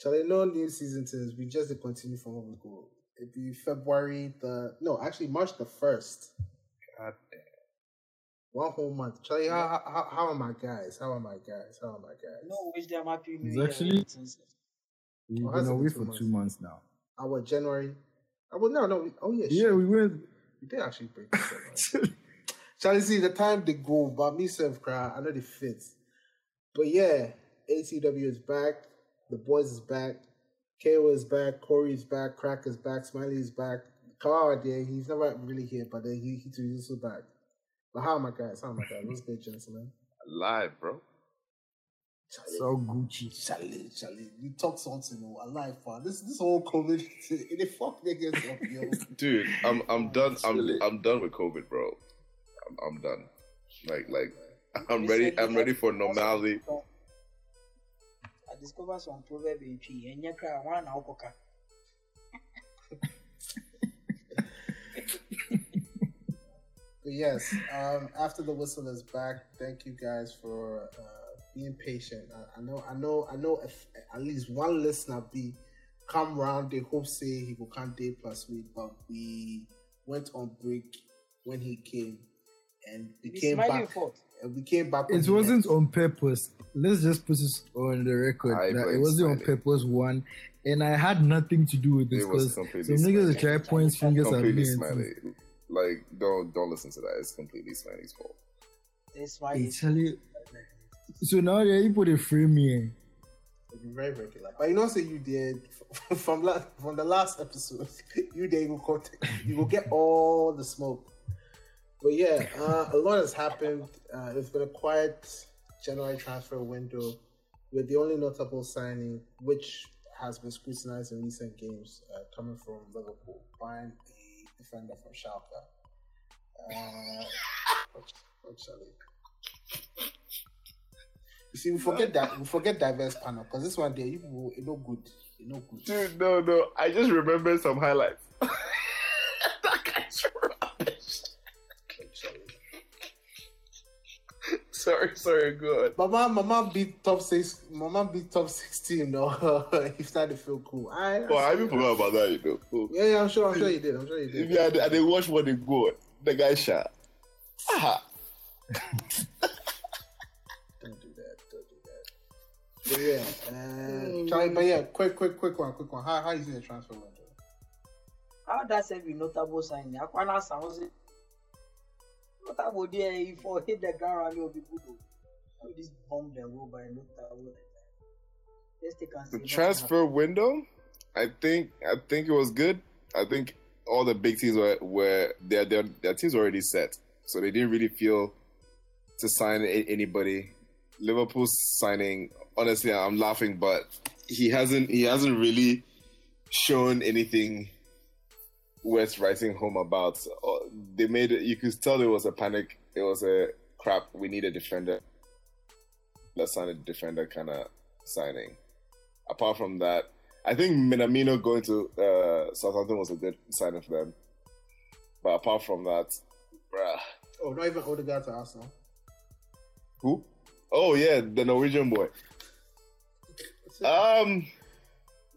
Charlie, no new season things. We just continue from where we go. It'd be February the no, actually March the first. God damn. One whole month. Charlie, how, how how are my guys? How are my guys? How are my guys? No, wish them happy new It's year. actually- since- We've Oh, been away been for two two months? months now. Ah, Our January. Oh, well, no, no. we- Oh yeah, Yeah, shit. we went. we did actually break this up. right? Charlie, see the time they go, but me self cry. I know they fit. But yeah, ATW is back. The boys is back. KO is back. Corey is back. Crack is back. Smiley is back. Kawawa yeah, He's never really here, but then he, he's also back. But how am I guys? How am I guys? What's good, gentlemen? Alive, bro. Charlie, So Gucci. Charlie, Charlie, you talk something oh, alive, for this this whole COVID, it fuck niggas up, yo. Dude, I'm I'm done. I'm I'm done with COVID, bro. I'm, I'm done. Like like I'm ready. I'm ready for normality. I discovered some proverb in tree. And you cry one alcohol. But yes, um, after the whistle is back, thank you guys for uh, being patient. I, I know, I know, I know. If at least one listener be come round, they hope say he will come day plus week, but we went on break when he came, and we It's came back. fault. And we came back. It wasn't left. on purpose. Let's just put this on the record I that it wasn't on purpose. One, and I had nothing to do with this It was because some niggas Smiley. are try points fingers at me. and smelly. Like don't don't listen to that. It's completely Smiley's fault. It's Hey, smiling. Charlie. So now yeah, you put a frame here. It'll be very regular. But you know, say you did from la- from the last episode. You did you will you will get all the smoke. But yeah, uh, a lot has happened. Uh, it's been a quiet January transfer window, with the only notable signing, which has been scrutinized in recent games, uh, coming from Liverpool, buying a defender from Schalke. Uh, you see, we forget that we forget diverse panel because this one there, you it no good, it no good. Dude, no, no. I just remember some highlights. Sorry, sorry, good. Mama, mama beat top six. My Mama beat top sixteen. No, he started to feel cool. I, Well, I even forgot about that, you know. Cool. yeah, yeah, I'm sure. I'm sure you did. I'm sure you did. If you had, and they watch what they go, the guy shot. Ah, Don't do that. Don't do that. But yeah, uh, Charlie, but yeah, quick, quick, quick one, quick one. How how you see the transfer window? How does it be notable signing? Aquana sounds notable there. If I hit the ground, it will be good. Oh. How this bomb the road by notable? Let's take and see. the transfer window, I think, I think it was good. I think all the big teams were were their their their teams were already set, so they didn't really feel to sign anybody. Liverpool signing, honestly, I'm laughing, but he hasn't he hasn't really shown anything worth writing home about. They made it, you could tell it was a panic. It was a crap. We need a defender. Let's sign a defender kind of signing. Apart from that, I think Minamino going to uh, Southampton was a good signing for them. But apart from that, bruh, Oh, not even Odegaard to Arsenal. who? Oh yeah, the Norwegian boy. Um,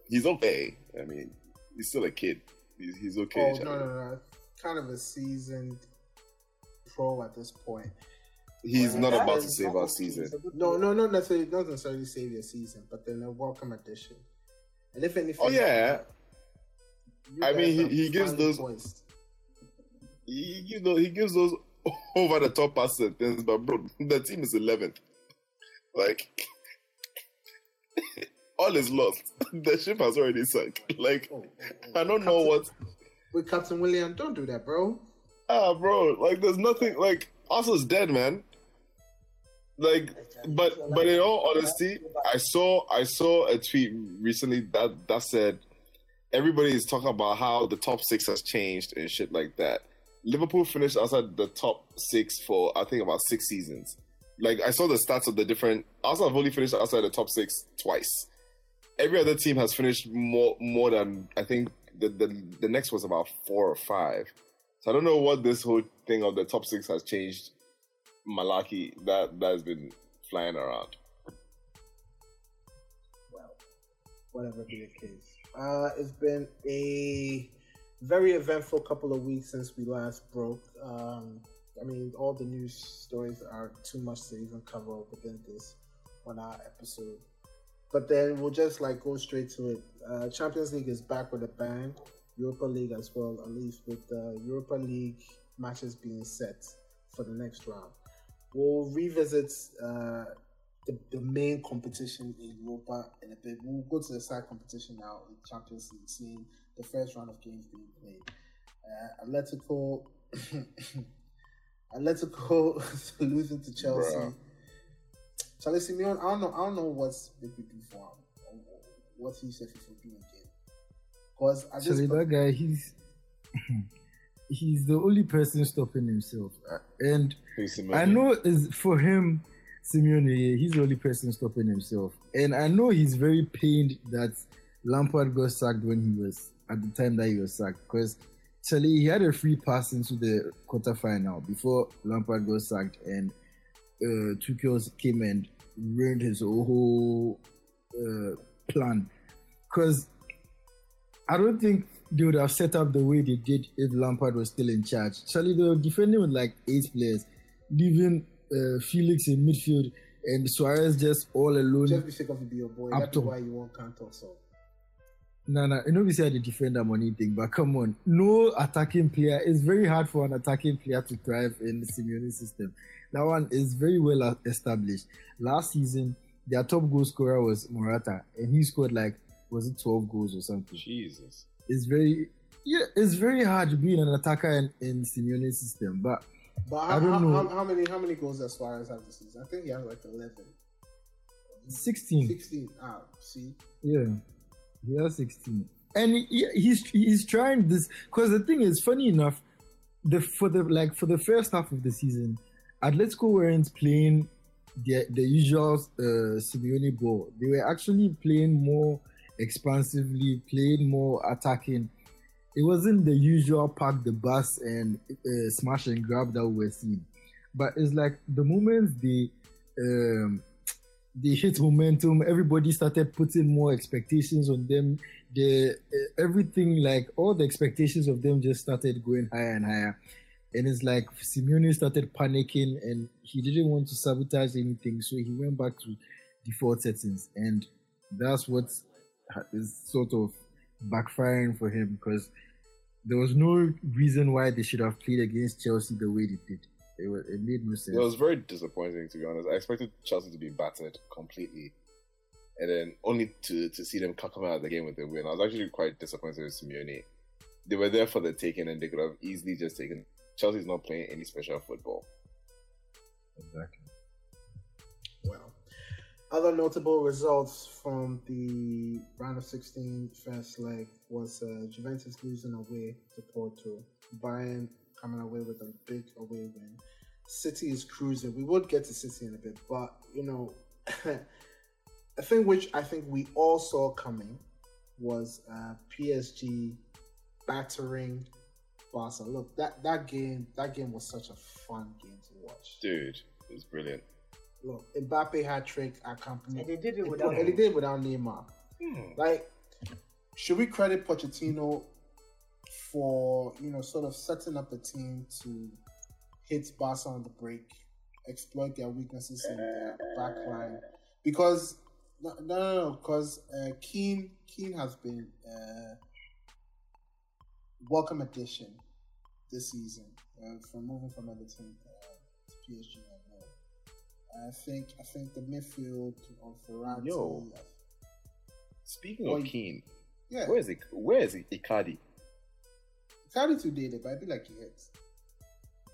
he's okay. I mean, he's still a kid. He's, he's okay. oh no, no, no, kind of a seasoned pro at this point. He's not about to save our season. It's a good No, no, not necessarily, not necessarily save your season, but then a welcome addition. And if anything, Oh yeah, I mean, he- he gives those- poised. he gives those, he gives those over the top passes things, but bro, the team is 11th. Like, all is lost. The ship has already sunk. Like, Oh, oh, oh. I don't know what. With Captain William, don't do that, bro. Ah, bro, like, there's nothing. Like, Arsenal's dead, man. Like, but but in all honesty, I saw I saw a tweet recently that that said everybody is talking about how the top six has changed and shit like that. Liverpool finished outside the top six for I think about six seasons. Like I saw the stats of the different Arsenal have only finished outside the top six twice. Every other team has finished more more than I think the the, the next was about four or five. So I don't know what this whole thing of the top six has changed. Malaki that that has been flying around. Well, whatever be the case. Uh, it's been a very eventful couple of weeks since we last broke. Um, I mean, all the news stories are too much to even cover within this one hour episode. But then we'll just like go straight to it. Uh, Champions League is back with a bang. Europa League as well, at least with the Europa League matches being set for the next round. We'll revisit uh, the, the main competition in Europa in a bit. We'll go to the side competition now in Champions League, seeing the first round of games being played. Uh, Atletico, Atletico losing to Chelsea. Bruh. Charlie Simeone, I don't know. I don't know what's make me do for him. or What he said for doing again. Because I just Actually, that guy, he's he's the only person stopping himself, Uh, and I know is for him, Simeone, he's the only person stopping himself, and I know he's very pained that Lampard got sacked when he was at the time that he was sacked because. Actually, he had a free pass into the quarterfinal before Lampard got sacked, and uh, Tuchel came and ruined his whole uh, plan. Because I don't think they would have set up the way they did if Lampard was still in charge. Charlie, they were defending with like eight players, leaving uh, Felix in midfield and Suarez just all alone. just be sick of your boy. Up That's why you want Cantor. So No, no, you know, we say the defender money thing, but come on, no attacking player. It's very hard for an attacking player to thrive in the Simeone system. That one is very well established. Last season, their top goal scorer was Morata, and he scored like was it twelve goals or something. Jesus. It's very yeah, it's very hard being an attacker in, in Simeone's system. But But I how, don't how, know. how, how many how many goals does Suarez have this season? I think he has like eleven. sixteen, Sixteen. Ah, see. yeah, he has sixteen, and he, he's he's trying this because the thing is funny enough. The for the like for the first half of the season, Atletico weren't playing the the usual uh, Simeone ball. They were actually playing more expansively, playing more attacking. It wasn't the usual park the bus and uh, smash and grab that we were seeing. But it's like the moment they um, they hit momentum, everybody started putting more expectations on them. The uh, everything like all the expectations of them just started going higher and higher. And it's like Simeone started panicking and he didn't want to sabotage anything, so he went back to default settings, and that's what is sort of backfiring for him because there was no reason why they should have played against Chelsea the way they did. It, was, it made no sense. It was very disappointing to be honest. I expected Chelsea to be battered completely, and then only to to see them come out of the game with a win. I was actually quite disappointed with Simeone. They were there for the taking, and they could have easily just taken. Chelsea's not playing any special football. exactly. Well, other notable results from the round of 16 first leg was uh, Juventus losing away to Porto, Bayern coming away with a big away win. City is cruising. We would get to City in a bit, but you know, a thing which I think we all saw coming was uh, PSG battering Barca. Look, that that game that game was such a fun game to watch. Dude, it was brilliant. Look, Mbappe had trick accompanied. And they did it and without they did without Neymar. Hmm. Like, should we credit Pochettino for you know sort of setting up a team to hit Barca on the break, exploit their weaknesses in their back line? Because no, no, no, because uh, Kean Kean has been uh, welcome addition this season uh, from moving from Everton uh, to PSG. I know. I think I think the midfield of Verratti. Yo. Speaking Oh, of you- Kean, Yeah, where is it? Where is it? Icardi? Carry today, but I be like he hits.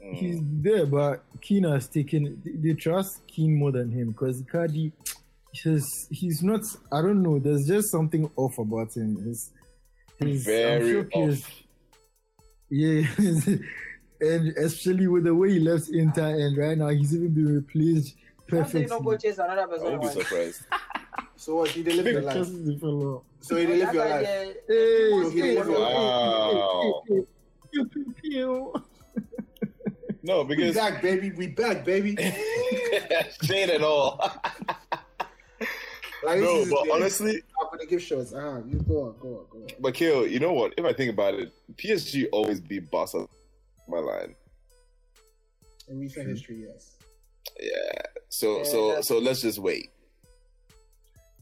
Hmm. He's there, but Kean has taken. They trust Kean more than him because Icardi, he's he's not. I don't know. There's just something off about him. He's, his I'm Very sure off. Yeah, and especially with the way he left Inter, and right now he's even been replaced Something not go perfectly. chase another I won't be surprised. So what? He did live your life. The fellow. So he did live your life. Hey, So he hey, live your life. No, We because back, baby. We back, baby. shade and all. Like, no, this honestly, but the- honestly, happening give shots. Uh-huh. You go on, go on, go on. But Kale, you know what? If I think about it, PSG always beat Barca. My line. In recent history, yes. Yeah. So Yeah, so that's- so let's just wait.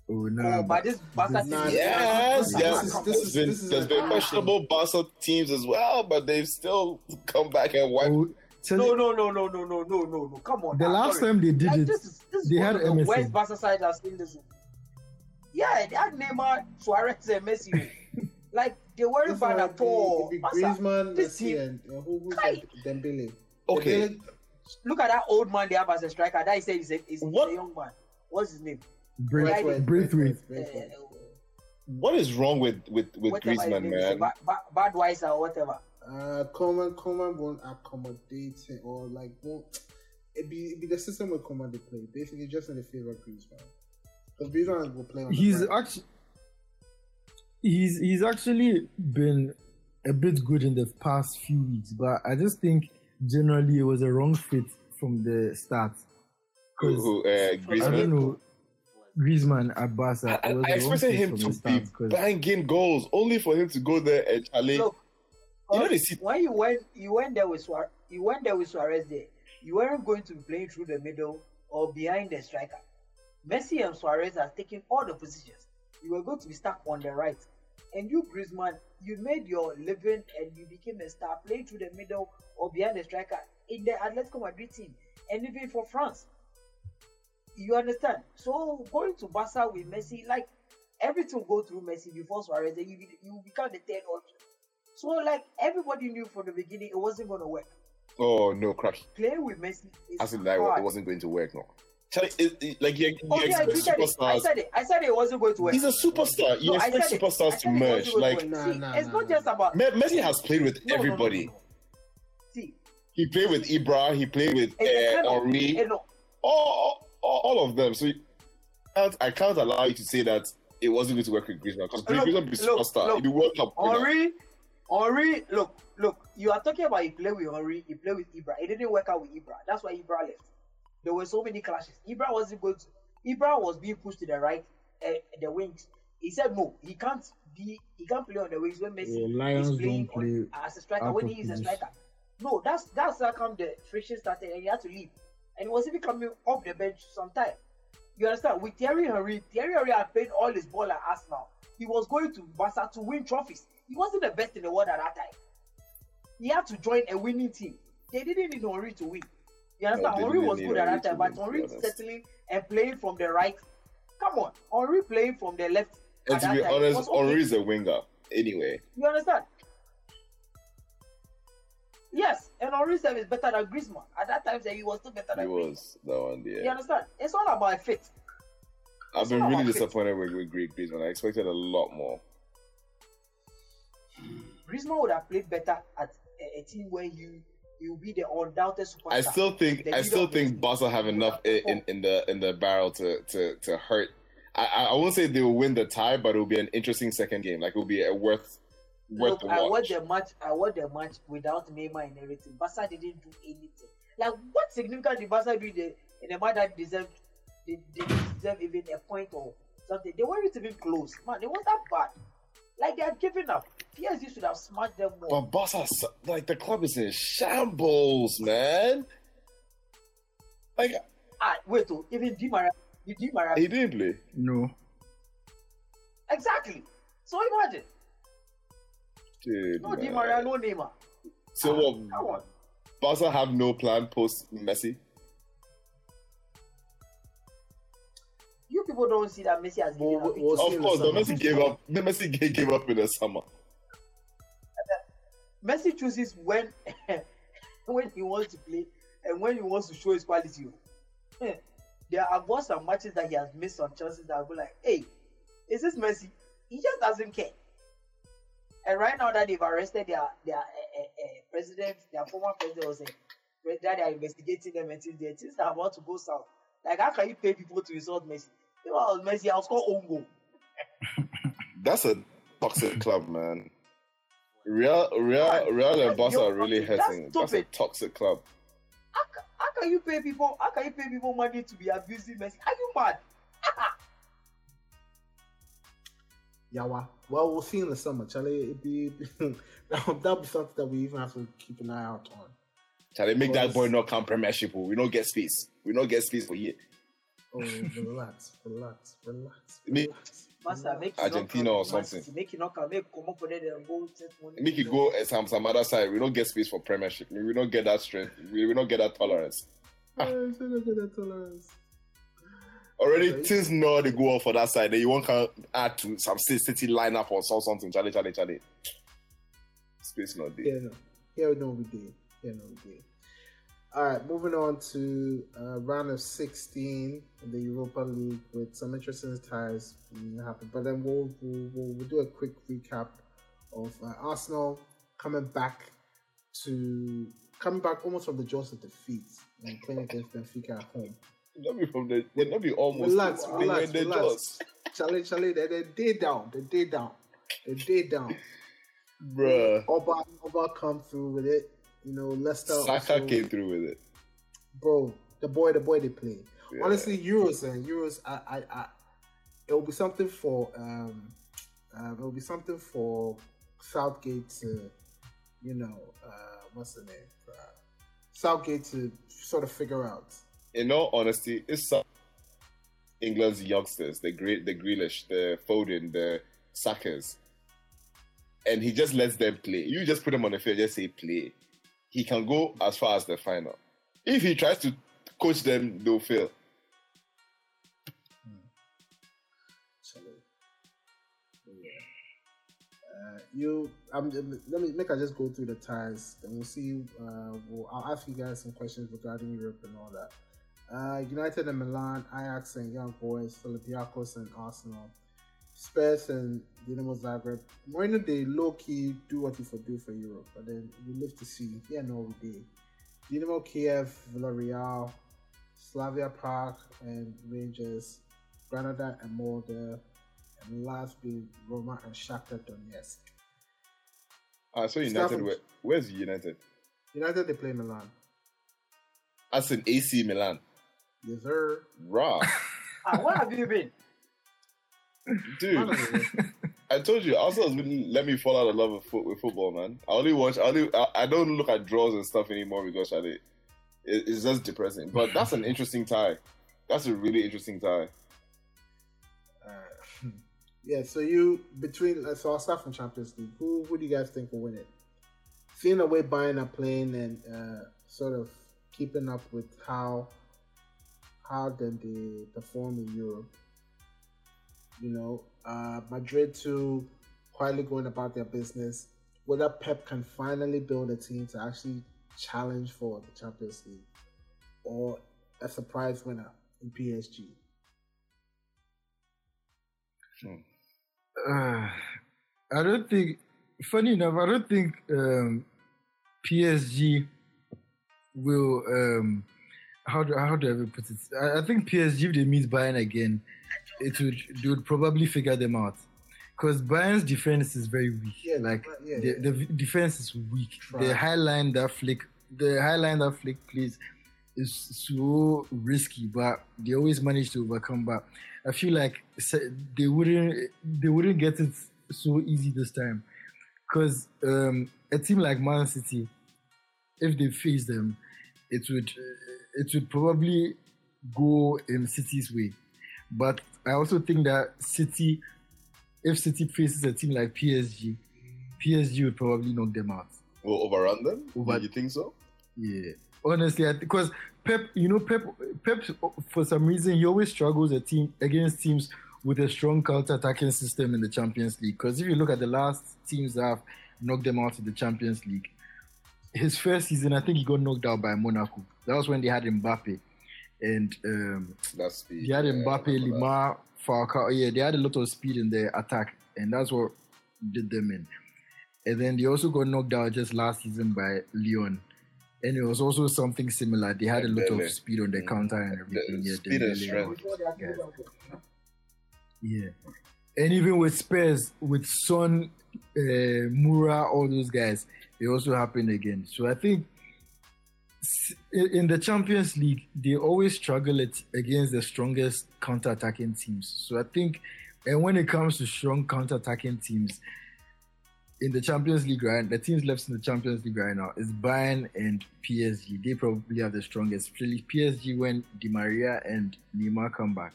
Oh, Oh, nah, but this Barca team Nah, is- Yes, This yes. is- this is- been, this is there's a- been questionable Barca teams as well, but they've still come back and wiped. oh, tell No, no, no, no, no, no, no, no, no. Come on. the now, last sorry. time they did like, it, this is this they had of the MSN. worst Barca side I've seen this. Yeah, they had Neymar, Suarez, and Messi. like they weren't This bad one, at all. it'd Griezmann, this Messi, team- and uh, who, who's Kai. Dembele. Okay. Dembele- Look at that old man they have as a striker. That he said he's a, he's What? a young man. What's his name? Braith- Braithwaite, Braithwaite. Braithwaite. What is wrong with with with whatever Griezmann, man? Ba- Ba- Badweiser or whatever. Uh, common, Koeman won't accommodate it or like won't. It be it be the system with Koeman the play. Basically, just in the favor of Griezmann. Because Griezmann will play on. he's right. actually he's he's actually been a bit good in the past few weeks, but I just think generally it was a wrong fit from the start. Who, 'Cause who uh, I don't know Griezmann at Barca. I, it was I a wrong expected him to be start be 'cause- banging goals, only for him to go there and challenge. Look, You know they see- when you went you went there with Suarez, you went there with Suarez there. You weren't going to be playing through the middle or behind the striker. Messi and Suarez are taking all the positions. You were going to be stuck on the right. And you, Griezmann, you made your living and you became a star playing through the middle or behind the striker in the Atletico Madrid team and even for France. You understand? So going to Barca with Messi, like everything will go through Messi before Suarez, then you, you become the third option. So like everybody knew from the beginning it wasn't going to work. Oh no, crash! Playing with Messi is As in like hard. it wasn't going to work. No, it, it- like you, you Oh yeah, expect it. I said it. I said it wasn't going to work. He's a superstar. You No, expect it. superstars to merge. Like to Nah. See, nah, it's nah, not nah. just about. Me- Messi has played with No, everybody. no. See, He played with Ibra. He played with the uh, Henry. all, all, all of them. So you I can't allow you to say that it wasn't going to work with Griezmann because Griezmann be look, superstar. look. Be World Cup. Henry, Henry, look, look. You are talking about he played with Henry. He played with Ibra. It didn't work out with Ibra. That's why Ibra left. There were so many clashes. Ibra wasn't going to. Ibra was being pushed to the right, uh, the wings. He said no, he can't be. He can't play on the wings when Messi Yeah, Lions is playing on, as a striker. When he is a striker, no, that's that's how come the friction started, and he had to leave. And he was even coming off the bench sometime. You understand? With Thierry Henry, Thierry Henry had played all his ball at Arsenal. He was going to Barca to win trophies. He wasn't the best in the world at that time. He had to join a winning team. They didn't need Henry to win. You understand? Henry didn't was good at that time, but win, to Henry be honest. settling and playing from the right. Come on, Henry playing from the left. And to be time honest, okay. Henry is a winger. Anyway, You understand? Yes, and Henry said is better than Griezmann. At that time, he was still better he than Griezmann. was that one. yeah. You understand? It's all about fit. I've it's been really fit. disappointed with, with Greek Griezmann. I expected a lot more. Griezmann would have played better at a, a team where you you will be the undoubted superstar. I still think The I still think. Barca have enough in, in, in the in the barrel to to to hurt. I I won't say they will win the tie, but it will be an interesting second game. Like it will be a worth worth Look, the I watched the match. I watched the match without Neymar and everything. Barca didn't do anything. Like what significant did Barca do in the, in the match that deserved they, they deserve even a point or something? They weren't even close. Man, it was that bad. Like they are giving up. PSG should have smashed them more. But Barca, like the club is in shambles, man. Like ah, wait, oh, even Di Maria, Di Maria, he didn't play. No. exactly. So imagine, Dude, no Di. Maria, no Neymar. So Come what? on. Barca have no plan post Messi. You people don't see that Messi has given Well, up. we'll Of course, the. Messi gave up. The Messi gave, up in the summer. Messi chooses when when he wants to play and when he wants to show his quality. Eh, There are got some matches that he has missed some chances that be like, hey, is this Messi? He just doesn't care. And right now that they've arrested their their uh, uh, uh, president, their former president was saying that they are investigating them and things, things are about to go south. Like how can you pay people to insult Messi? If I was Messi, I'll score own goal. That's a toxic club, man. Real, Real, Real and that's- Barca you're really fucking- that's hurting. That's a toxic club. How, how can you pay people? How can you pay people money to be abusing Messi? Are you mad? Yawa. Well, we'll see in the summer, Charlie. It'd be that'll, that'll be something that we even have to keep an eye out on. Shall they make that boy not come premiership? oh? We don't get space. We don't get space for you. Oh, relax, relax, relax, Me- relax. Master, make Argentina or something. City, Make it not come. Make come up for them and go take money. Make it go at some some other side. We don't get space for premiership. We don't get that strength. We, we don't get that tolerance. Eh, say no to that tolerance. Already, Okay. things know they go off for that side. Then you want to add to some City City lineup or so- something. Charlie, Charlie, Charlie. Space not there. Yeah, no. Here we know we did. We. All right, moving on to uh, round of 16 in the Europa League with some interesting ties being happened. But then we'll, we'll, we'll, we'll do a quick recap of uh, Arsenal coming back to coming back almost from the jaws of defeat and playing against Benfica at home. Not be from the. They not be almost. Relax, they relax, in the relax. Charlie, Charlie, they they did down, they did down, they did down. Bruh. Oba, Oba come through with it. You know, Leicester. Saka also- came through with it. bro, the boy, the boy they play. Yeah. Honestly, Euros and Euros, I, I, I, it will be something for, um, um, it will be something for Southgate to, you know, uh, what's the name? Uh, Southgate to sort of figure out. in all honesty, it's some England's youngsters, the great, the Grealish, the Foden, the Sakas, and he just lets them play. You just put them on the field, just say play. He can go as far as the final. If he tries to coach them, they'll fail. Uh, you, I'm. Let me make. I just go through the ties, and we'll see. Uh, we'll, I'll ask you guys some questions regarding Europe and all that. Uh, United and Milan, Ajax and Young Boys, Olympiacos and Arsenal, Spurs and Dinamo Zagreb. Mourinho, they low key do what he for do for Europe, but then we live to see. Yeah, no, we did. Dinamo Kiev, Villarreal, Slavia Prague, and Rangers, Granada and Molde, and last being Roma and Shakhtar Donetsk. Ah, so United, Stafford- where, where's United? United, they play Milan. As in AC Milan. Yes, sir. Raw. Ah, where have you been? Dude, I told you, Arsenal's been let me fall out of love with, foot, with football, man. I only watch, I, only, I, I don't look at draws and stuff anymore because I, it, it's just depressing. But that's an interesting tie. That's a really interesting tie. Uh, yeah, so you between uh, so I'll start from Champions League. Who who do you guys think will win it? Seeing the way Bayern are playing and uh, sort of keeping up with how how then they perform in Europe. You know, uh, Madrid too quietly going about their business. Whether Pep can finally build a team to actually challenge for the Champions League or a surprise winner in PSG. Uh, I don't think. Funny enough, I don't think um, PSG will. Um, how do how do I put it? I, I think PSG they meet Bayern again, it would they would probably figure them out because Bayern's defense is very weak. Yeah, like yeah, the, yeah. the defense is weak. The high line that Flick, the high line that Flick plays is so risky, but they always manage to overcome. But I feel like they wouldn't they wouldn't get it so easy this time because um, a team like Man City, if they face them, it would it would probably go in City's way. But I also think that City, if City faces a team like PSG, PSG would probably knock them out. Will overrun them? Over- you think so? Yeah, honestly, because Pep, you know, Pep, Pep, for some reason, he always struggles a team against teams with a strong counter-attacking system in the Champions League. Because if you look at the last teams that have knocked them out in the Champions League, his first season, I think he got knocked out by Monaco. That was when they had Mbappe, and um, That's the. they had yeah, Mbappe, remember Falcao. Yeah, they had a lot of speed in their attack, and that's what did them in. And then they also got knocked out just last season by Lyon. And it was also something similar. They had a lot of speed on the Mm. counter and everything. The Yeah, speed and strength. all Before they those are guys. doing Yeah. And even with Spurs, with Son, uh, Moura, all those guys, it also happened again. So I think in the Champions League, they always struggle it against the strongest counter-attacking teams. So I think And when it comes to strong counter-attacking teams in the Champions League, right, the teams left in the Champions League right now is Bayern and PSG. They probably have the strongest, PSG when Di Maria and Neymar come back.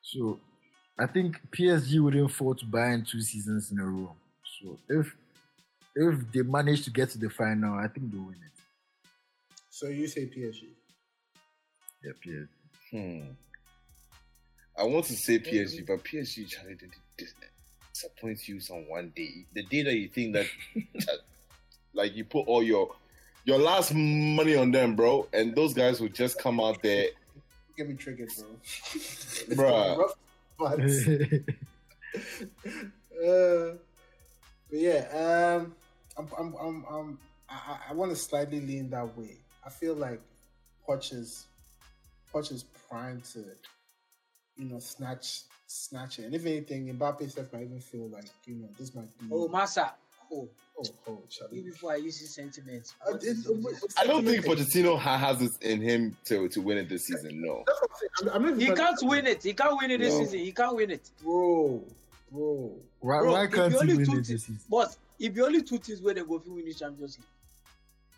So I think PSG wouldn't to Bayern two seasons in a row. So if if they manage to get to the final, I think they'll win it. So you say PSG? Yeah, PSG. Hmm. I want to say PSG, but PSG Charlie did dis- disappoint you on one day. The day that you think that, that like you put all your your last money on them, bro, and those guys will just come out there, Get me triggered, bro. bruh. Rough uh, but yeah, um, I'm, I'm, I'm, I'm I, I- I want to slightly lean that way. I feel like Poch is, Poch is primed to, you know, snatch, snatch it. And if anything, Mbappe stuff might even feel like, you know, this might be. Oh, Massa. Oh, oh, oh, Charlie. even before I use his sentiments. Uh, what it's- is all this? I don't think Pochettino has it in him to to win it this season. No. I'm saying. I'm, I'm He can't win it. He can't win it this No. season. He can't win it. bro, bro. why, Bro, why if can't you he only win two it this season? But if the only two teams where they go for win the Champions League,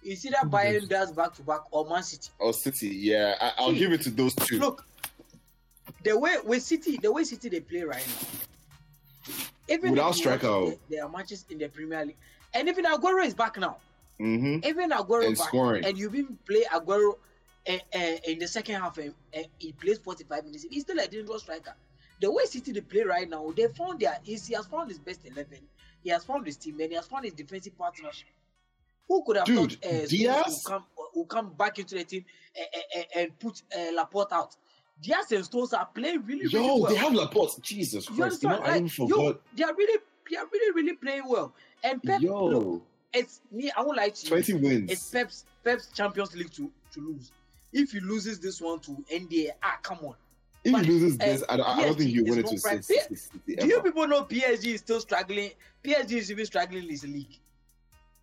you see that Bayern does back to back or Man City. Or City, yeah. I, I'll See, give it to those two. Look, the way with City, the way City they play right now, even Without striker, oh. the- their matches in the Premier League, and even Aguero is back now, hmm even Aguero And back, scoring. and you even play Aguero uh, uh, in the second half, and, and he plays 45 minutes. He's still a dangerous striker. The way City they play right now, they found their he has found his best eleven. He has found his team, and he has found his defensive partnership. Who could have Dude, thought uh, Dias? will come will come back into the team and, and, and put uh, Laporte out? Dias and Stones are playing really, really Yo, well. they have Laporte. Jesus You Christ. You know, understand? I even Like, yo, forgot. they are really, they are really, really playing well. And Pep, Yo, look, it's me. I won't lie to you. 20 wins. It's Pep's Pep's Champions League to to lose. If he loses this one to NDA, ah, come on. If but, he loses uh, this, I, don't- I don't think he you is win it to. City Do you people know PSG is still struggling? PSG is even struggling in this league.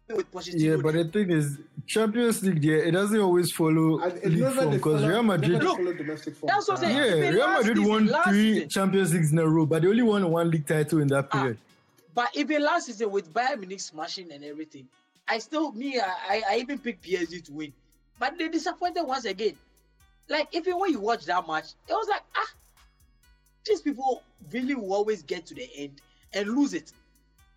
With Pochettino, Yeah, but the thing is, Champions League, yeah, it doesn't always follow And it's league form because Real Madrid, never they Look, domestic form. that's what I'm saying. yeah, Real Madrid won three season- Champions Leagues in a row, but they only won one league title in that Ah, period. But even last season with Bayern Munich smashing and everything, I still me I, I, I even picked PSG to win, but they disappointed once again. Like even when you watch that match, it was like ah, these people really will always get to the end and lose it.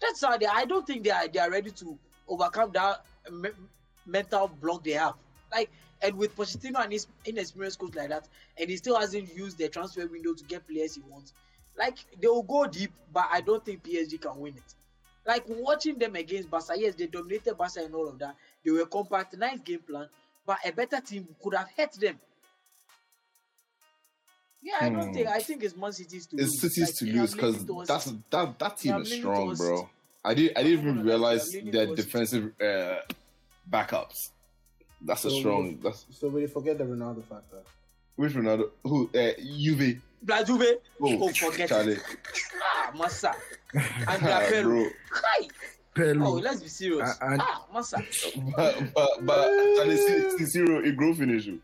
That's how they. I don't think they are they are ready to overcome that me- mental block they have. Like and with Pochettino and his inexperienced coach like that, and he still hasn't used the transfer window to get players he wants. Like they will go deep, but I don't think PSG can win it. Like watching them against Barca, yes, they dominated Barca and all of that. They were compact, nice game plan, but a better team could have hurt them. Yeah, I don't Hmm. think. I think it's Man City's to It's lose. City's Like, to lose because that's that that team is strong, bro. City. I did I didn't even realize towards their defensive uh, backups. That's a So strong. That's So we forget the Ronaldo factor. which Ronaldo? Who? Uh, Juve. Blajuve. Oh, Oh, forget Charlie. it. Ah, Massa. And Diapero. bro. Hi. Pelu. Oh, let's be serious. Uh, and- ah, Massa. But but but Charlie, see, see zero. It grow finish you.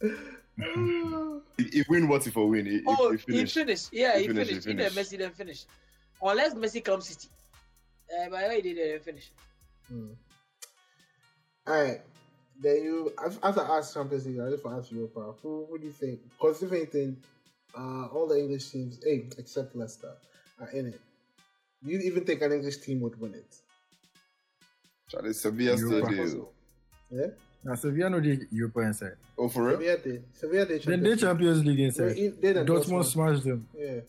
It, it win what if I win? It, it- Oh, it he finish. finished. Yeah, He he finished, finished. he He finished. Messi then finish. Unless Messi comes City. Uh, but he did uh, finish. All right. Then you, af- after I asked Champions League, I just want to ask Europa. Who, who do you think? Because if anything, uh, all the English teams, hey, except Leicester, are in it. Do you even think an English team would win it? Charlie, Sevilla still Europa. do. Yeah. Now, Sevilla no the Europa inside. Oh, for real? Sevilla did. Sevilla did. Then they Champions League League. inside. They- they done Dortmund smashed them. Yeah.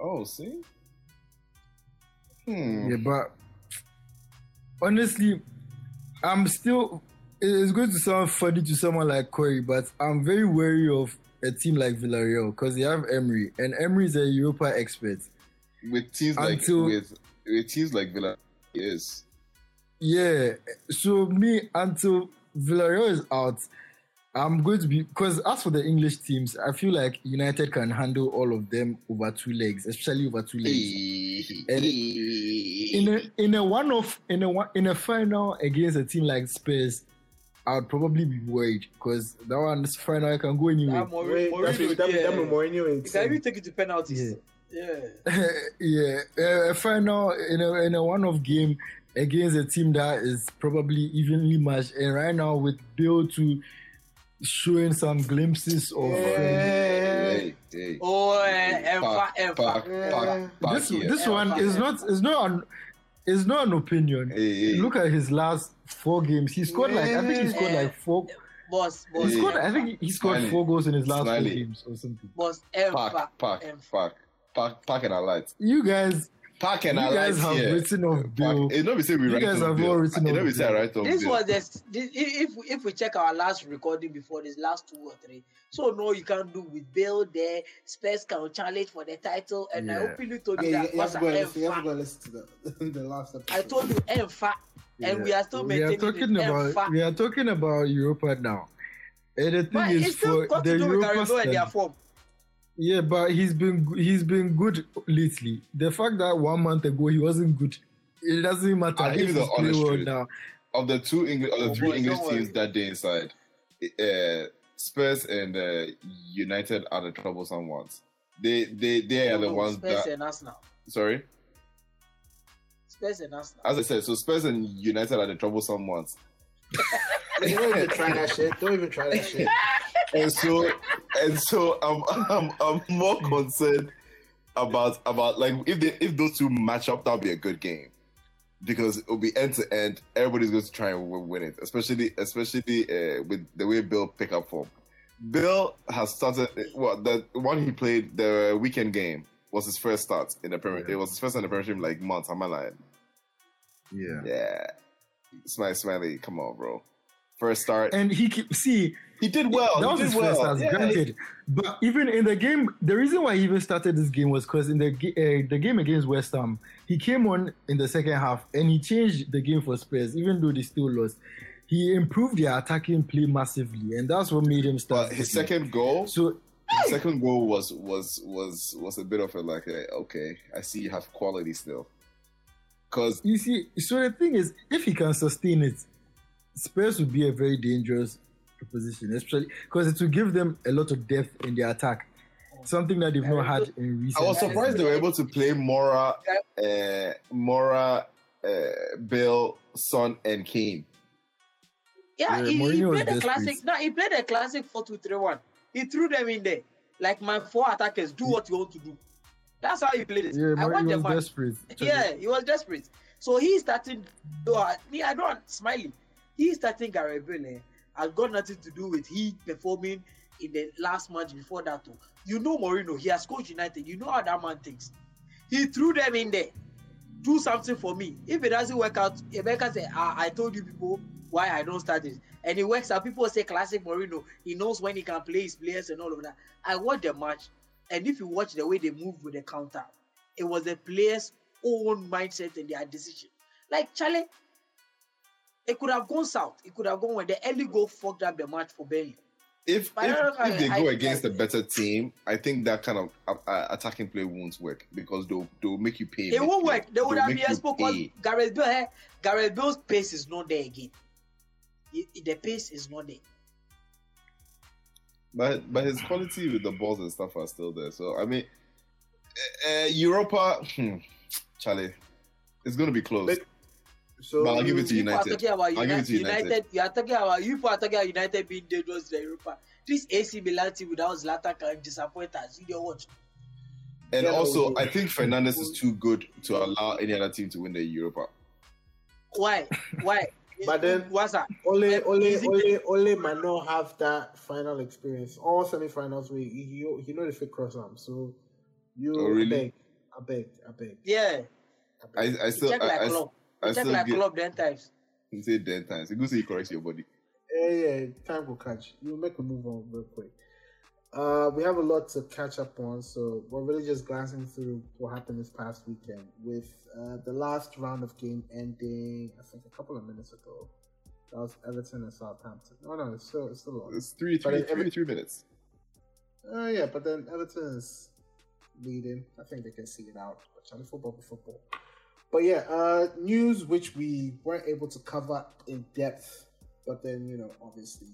Oh, see. Hmm. Yeah, but honestly, I'm still. It's going to sound funny to someone like Corey, but I'm very wary of a team like Villarreal because they have Emery, and Emery is a Europa expert. With teams like Until- with with teams like Villa, yes. Yeah, so me until Villarreal is out, I'm going to be because as for the English teams, I feel like United can handle all of them over two legs, especially over two legs. And in a in a one off in a one in a final against a team like Spurs, I would probably be worried because that one this final can go anywhere. That Mourinho, Wait, that's Mourinho, that, yeah. that Mourinho can even take it to penalties. Yeah. Yeah. yeah, uh, a final in a in a one-off game against a team that is probably evenly matched, and right now with Bill to showing some glimpses of. um, Hey, hey. Oh, Emfa, Park, Emfa. park, Yeah. park, park this here. this one is not is not an is not an opinion. Hey, hey. Look at his last four games. He scored like I think he scored like four. Eh, boss, boss. He Yeah. scored. I think he scored Smiley. four goals in his last Smiley. four games or something. Boss, Emfa. Park, park, Emfa. park, park, park and light. You guys, Park and you guys have here. written off Bill. Eh, it's not be say we You write guys on have Bill. all written It's not off be say I write on This Bill. was the this, if if we check our last recording before this last two or three. So no, you can't do with Bill there. Spurs can challenge for the title, and I Yeah. openly told you Yeah, you, that. you have to go and listen, you have to Emfa. go listen to the, the last episode. I told you Emfa, and we are still we are talking about Emfa. we are talking about Europa now. And the thing But is it's still for got the to do with Europa Gareth Yeah, but he's been he's been good lately. The fact that one month ago he wasn't good, it doesn't matter. I'll give you the he's honest truth. now. of the two English, of the Oh, three boy, English teams worry. that day inside, uh, Spurs and uh, United are the troublesome ones. They they they are the No, ones Spurs that. and Arsenal. Sorry, Spurs and Arsenal. as I said, so Spurs and United are the troublesome ones. Don't even try that shit. Don't even try that shit. and so and so I'm I'm, I'm more concerned about about like if they if those two match up, that'll be a good game because it'll be end to end. Everybody's going to try and win, win it, especially especially uh, with the way Bill pick up form. Bill has started. Well, the one he played the weekend game was his first start in the Premier. Yeah. It was his first in the Premiership in like months. Am I lying? Yeah. Yeah, Smiley, Smiley, come on, bro. First start, And he see he did well. that was his well. first start, Yeah, granted. But even in the game, the reason why he even started this game was because in the uh, the game against West Ham, he came on in the second half and he changed the game for Spurs, even though they still lost. He improved their attacking play massively, and that's what made him start. But his game. second goal, So his second goal was was was was a bit of a like a, okay, I see you have quality still. Cause You see, so the thing is, if he can sustain it, Spurs would be a very dangerous proposition, especially because it will give them a lot of depth in their attack, something that they've not had in recent. I was Yeah. surprised they were able to play Moura, uh, Moura, uh, Bill, Son, and Kane. Yeah, Yeah, he, he played a desperate. classic. No, he played a classic four two three one. He threw them in there. Like my four attackers, do what you want to do. That's how he played it. Yeah, I want he the was desperate. Yeah, he was desperate. So he started. No, I, me, I don't smiley. He starting Gareth Bale eh, has got nothing to do with he performing in the last match before that. Too. You know Mourinho. He has coached United. You know how that man thinks. He threw them in there. Do something for me. If it doesn't work out, Rebecca say, ah, I told you people why I don't start it. And it works out. People say classic Mourinho. He knows when he can play his players and all of that. I watched the match, and if you watch the way they move with the counter, it was the players' own mindset and their decision. Like Charlie, it could have gone south. It could have gone when the early goal fucked up the match for Burnley. If if, if they I- go I- against a better team, I think that kind of uh, uh, attacking play won't work because they'll they'll make you pay. It won't work. They would have been exposed because. Gareth Bale, eh, Gareth Bale's pace is not there again. It- it- the pace is not there. But but his quality with the balls and stuff are still there. So I mean, uh, Europa, hmm, Charlie, it's going to be close. But- So But I'll give it to are United. I'll give it to United. You are talking about you are talking about United being dangerous in Europa. This AC Milan team without Zlatan can disappoint us. You don't watch. and Yeah, also, I think Fernandes is too good to allow any other team to win the Europa. Why? Why? But then- what's that? Ole, Like, Ole, is it- Ole, Ole might not have that final experience. All semi-finals, we he, he, he know the fit cross arm. So you, Oh, really? I beg, I beg, I beg. Yeah, I beg. I I still check I, like I, club. I check still like get club ten times. you say ten times. You go say you correct your body. Yeah, yeah, time will catch. You make a move on real quick. Uh, we have a lot to catch up on, so we're really just glancing through what happened this past weekend with uh, the last round of game ending. I think a couple of minutes ago. That was Everton and Southampton. No, no, it's still it's still on. It's three three three three minutes. Uh, yeah, but then Everton is leading. I think they can see it out. But Charlie football be football. But yeah, uh, news which we weren't able to cover in depth. But then you know, obviously,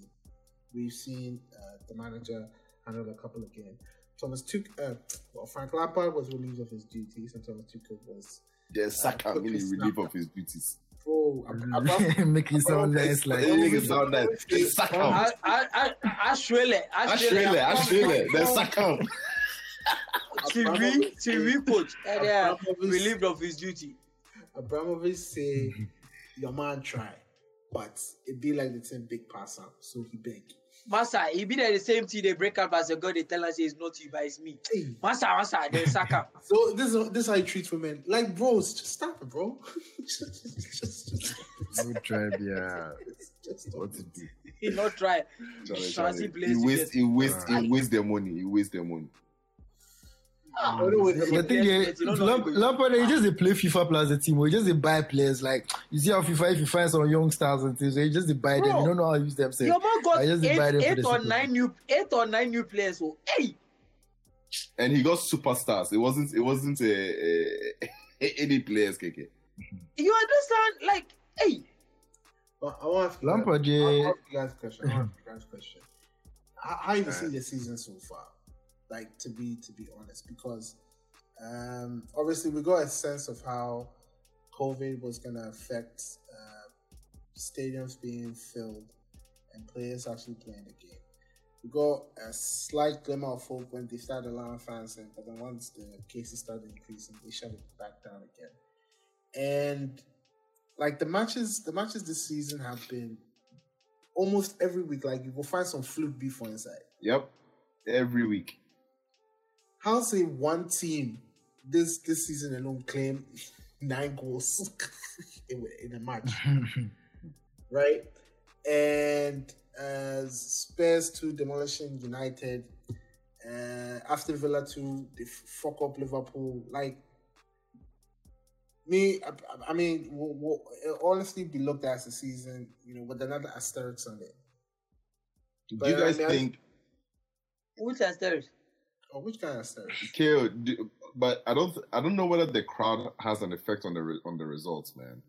we've seen uh, the manager handle a couple again. Thomas Tuchel, uh, well, Frank Lampard was relieved of his duties, and Thomas Tuchel was Yeah, Saka took really his relief snap. of his duties. bro. Ab- Abra- Make it sound nice, like They make it sound nice. There's Saka. I, I, I, Australia, Australia, Australia. There's Saka. TV, TV coach, and they are Abramovich- relieved of his duty. Abramovich say your man try, but it be like the team big pass out, so he beg. Master, he be there the same thing they break up as a girl. They tell us it's not you, but it's me. Hey, Master, master, then Saka. so this is this is how he treats women. Like bros, just stop it, bro. just, just, just, Good try, yeah. just stop What to do? he not try. Charlie, Transit place He to waste, get- he waste, ah. he waste their money. He waste their money. Ah. I don't know what the thing is, You don't know Lamp- how to- Lampard, he just they play FIFA plus the team, or he just they buy players. Like you see how FIFA, if you find some young stars and things, they just they buy them. Bro, You don't know how to use them. Your man got I just eight, divide them eight or sake of nine new, eight or nine new players. So, hey, And he got superstars. It wasn't. It wasn't a, a, any players, KK. you understand? Like, hey, But I want to ask you Lampard, guys, I want to ask you guys a question. I want to ask you guys a question. How, how you see the season so far? Like to be to be honest, because um, obviously we got a sense of how COVID was going to affect uh, stadiums being filled and players actually playing the game. We got a slight glimmer of hope when they started allowing fans in, but then once the cases started increasing, they shut it back down again. And like the matches, the matches this season have been almost every week. Like you will find some fluke beef on inside. Yep. Every week. How say one team this this season alone claim nine goals in, in a match, right? And uh, Spurs two demolishing United. Uh, after Villa two, they fuck up Liverpool. Like me, I, I- I mean, will, will honestly be looked at as a season, you know, with another asterisk on it. Do But, you guys I mean, I- think? which has third? Oh, which kind of asterisk? KO, do, but I don't. I don't know whether the crowd has an effect on the re, on the results, man.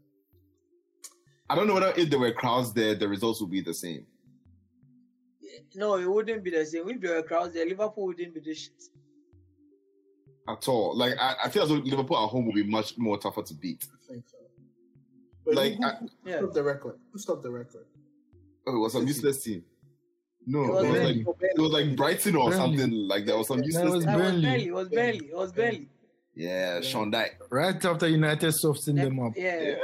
I don't know whether if there were crowds there, the results would be the same. No, it wouldn't be the same. If there were crowds there, Liverpool wouldn't be this shit. at all. Like I, I feel as though Liverpool at home would be much more tougher to beat. I think so. But Like, who, who, I- Yeah. stopped the record? Who stopped the record? Oh, it was some City. useless team. No, It it was was, like it was like Brighton or Burnley. something like that. Was some That useless. was team. That was Burnley. barely. It was barely. It was barely. Yeah, Sean Dyche. right after United softened That- them up. Yeah, Yeah,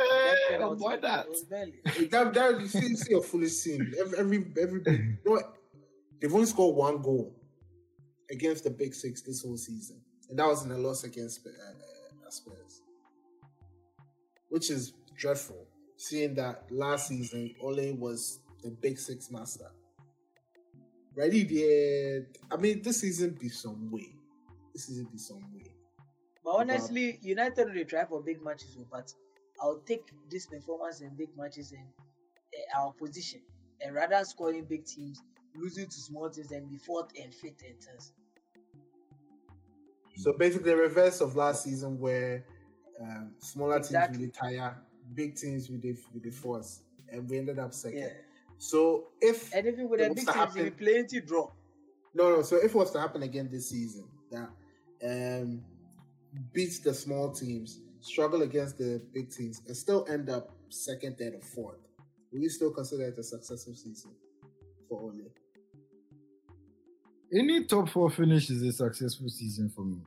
that avoid that. It was barely. that, that, you see, you see a foolish team. Every, every, every, you know what? They've only scored one goal against the Big Six this whole season, and that was in a loss against uh, uh, Spurs, which is dreadful. Seeing that last season, Ole was the Big Six master. Ready there. I mean, this season be some way. This season be some way. But honestly, United will try for big matches, but I'll take this performance in big matches in uh, our position and rather scoring big teams, losing to small teams, and be fourth and fifth and tenth. So basically, the reverse of last season, where um, smaller Exactly. teams will retire, big teams with the with the force, and we ended up second. Yeah. So if And even with It the was big to teams, it'll happen. plenty draw. no, no, so if it was to happen again this season, that um, beats the small teams, struggle against the big teams, and still end up second, third, or fourth, will you still consider it a successful season for Ole? Any top four finish is a successful season for me.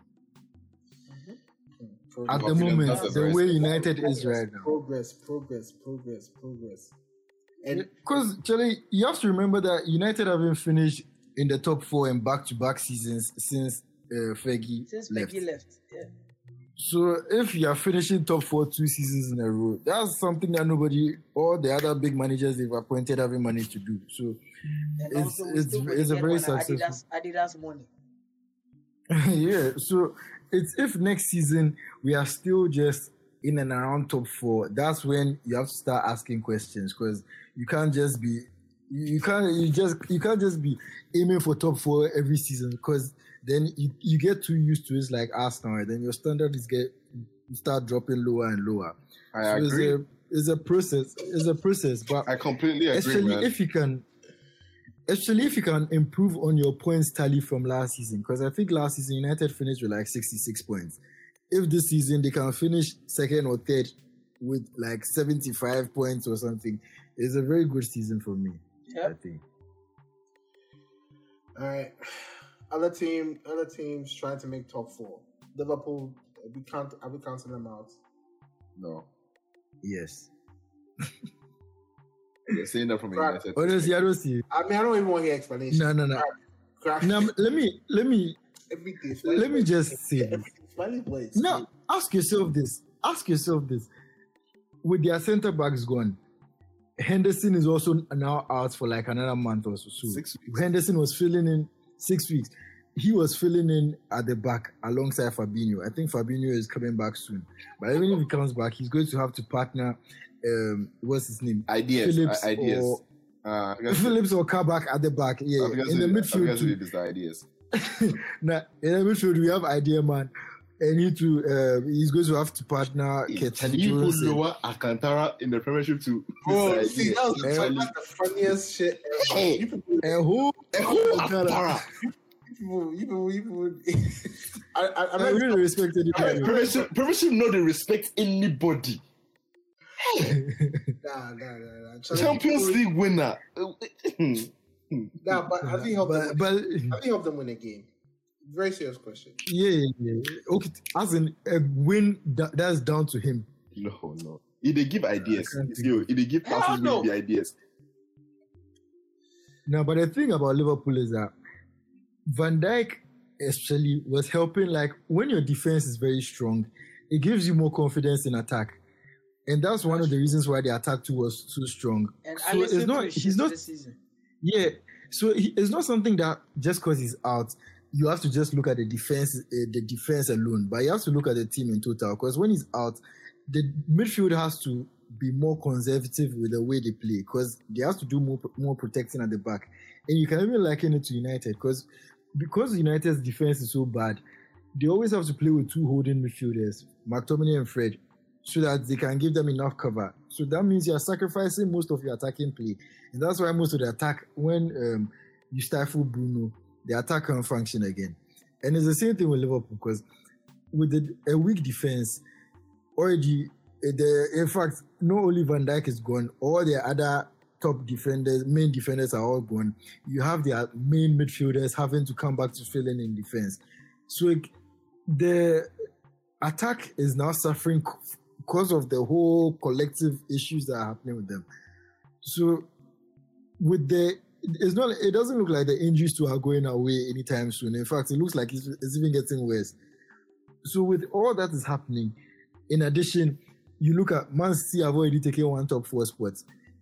Hmm. At the moment, that's the way successful United is right now. Progress, progress, progress, progress. And Because Charlie, you have to remember that United haven't finished in the top four in back-to-back seasons since uh, Fergie Since left. Peggy left. Yeah. So if you are finishing top four two seasons in a row, that's something that nobody, all the other big managers they've appointed haven't managed to do. So And It's- it's- it's a very on successful- Adidas, Adidas money. yeah, so it's if next season we are still just in and around top four, that's when you have to start asking questions because you can't just be you can't you just you can't just be aiming for top four every season because then you, you get too used to it like Arsenal and then your standard is get you start dropping lower and lower. I so agree. It's a, it's a process. It's a process, but I completely agree, especially man. if you can especially if you can improve on your points tally from last season, because I think last season United finished with like 66 points. If this season they can finish second or third with like 75 points or something, it's a very good season for me. I think. All right. Other team, other teams trying to make top four. Liverpool, we can't. Are we counting them out? No, Yes. they're saying that from a Right. United. Honestly, I don't see. I mean, I don't even want to hear explanation. No, no, no. Crash. Now, let me let me everything. let me just say. Everything. Smiley. Now, ask yourself this. Ask yourself this. With their centre backs gone, Henderson is also now out for like another month or so. Six weeks. Henderson was filling in six weeks. He was filling in at the back alongside Fabinho. I think Fabinho is coming back soon. But even if he comes back, he's going to have to partner. Um, what's his name? Ideas, Phillips I- ideas. or Uh, Phillips or Kabak at the back. Yeah, in the midfield. guess too. it is the ideas. now, in the midfield, we have idea man. And need to. Uh, he's going to have to partner Ketan He would Johnson. lower Alcantara in the Premiership to Bro, his see, that was, ideas. the, that's funniest shit ever. Hey. You people, And who? Alcantara. you people, people, people. I, I, I, I really respect Hey, anybody. Premiership, Premiership no dey respect anybody. Nah, nah, nah, nah. Champions League winner. Nah, but have you helped them? but, Win, but have you helped them win a game? Very serious question. yeah, yeah, yeah. Okay, as in uh, a win, that, that's down to him. No, no. If they give ideas, I can't if they oh, give passes, no. will be ideas. No, but the thing about Liverpool is that Van Dijk especially was helping. Like when your defense is very strong, it gives you more confidence in attack, and that's one of the reasons why the attack too was so strong. And so Alisson it's not. He's not. season. Yeah. So he, it's not something that just because he's out, you have to just look at the defense, uh, the defense alone. But you have to look at the team in total. Because when he's out, the midfield has to be more conservative with the way they play. Because they have to do more more protecting at the back. And you can even liken it to United. Because because United's defense is so bad, they always have to play with two holding midfielders, McTominay and Fred, so that they can give them enough cover. So that means you are sacrificing most of your attacking play. And that's why most of the attack, when um, you stifle Bruno, the attack can function again. And it's the same thing with Liverpool because with the, a weak defense, already, uh, the, in fact, not only Van Dijk is gone, all the other top defenders, main defenders are all gone. You have their main midfielders having to come back to fill in in defense. So the attack is now suffering because of the whole collective issues that are happening with them. So with the it's not it doesn't look like the injuries to are going away anytime soon. In fact, it looks like it's, it's even getting worse. So with all that is happening, in addition, you look at Man City have already taken one top four spot.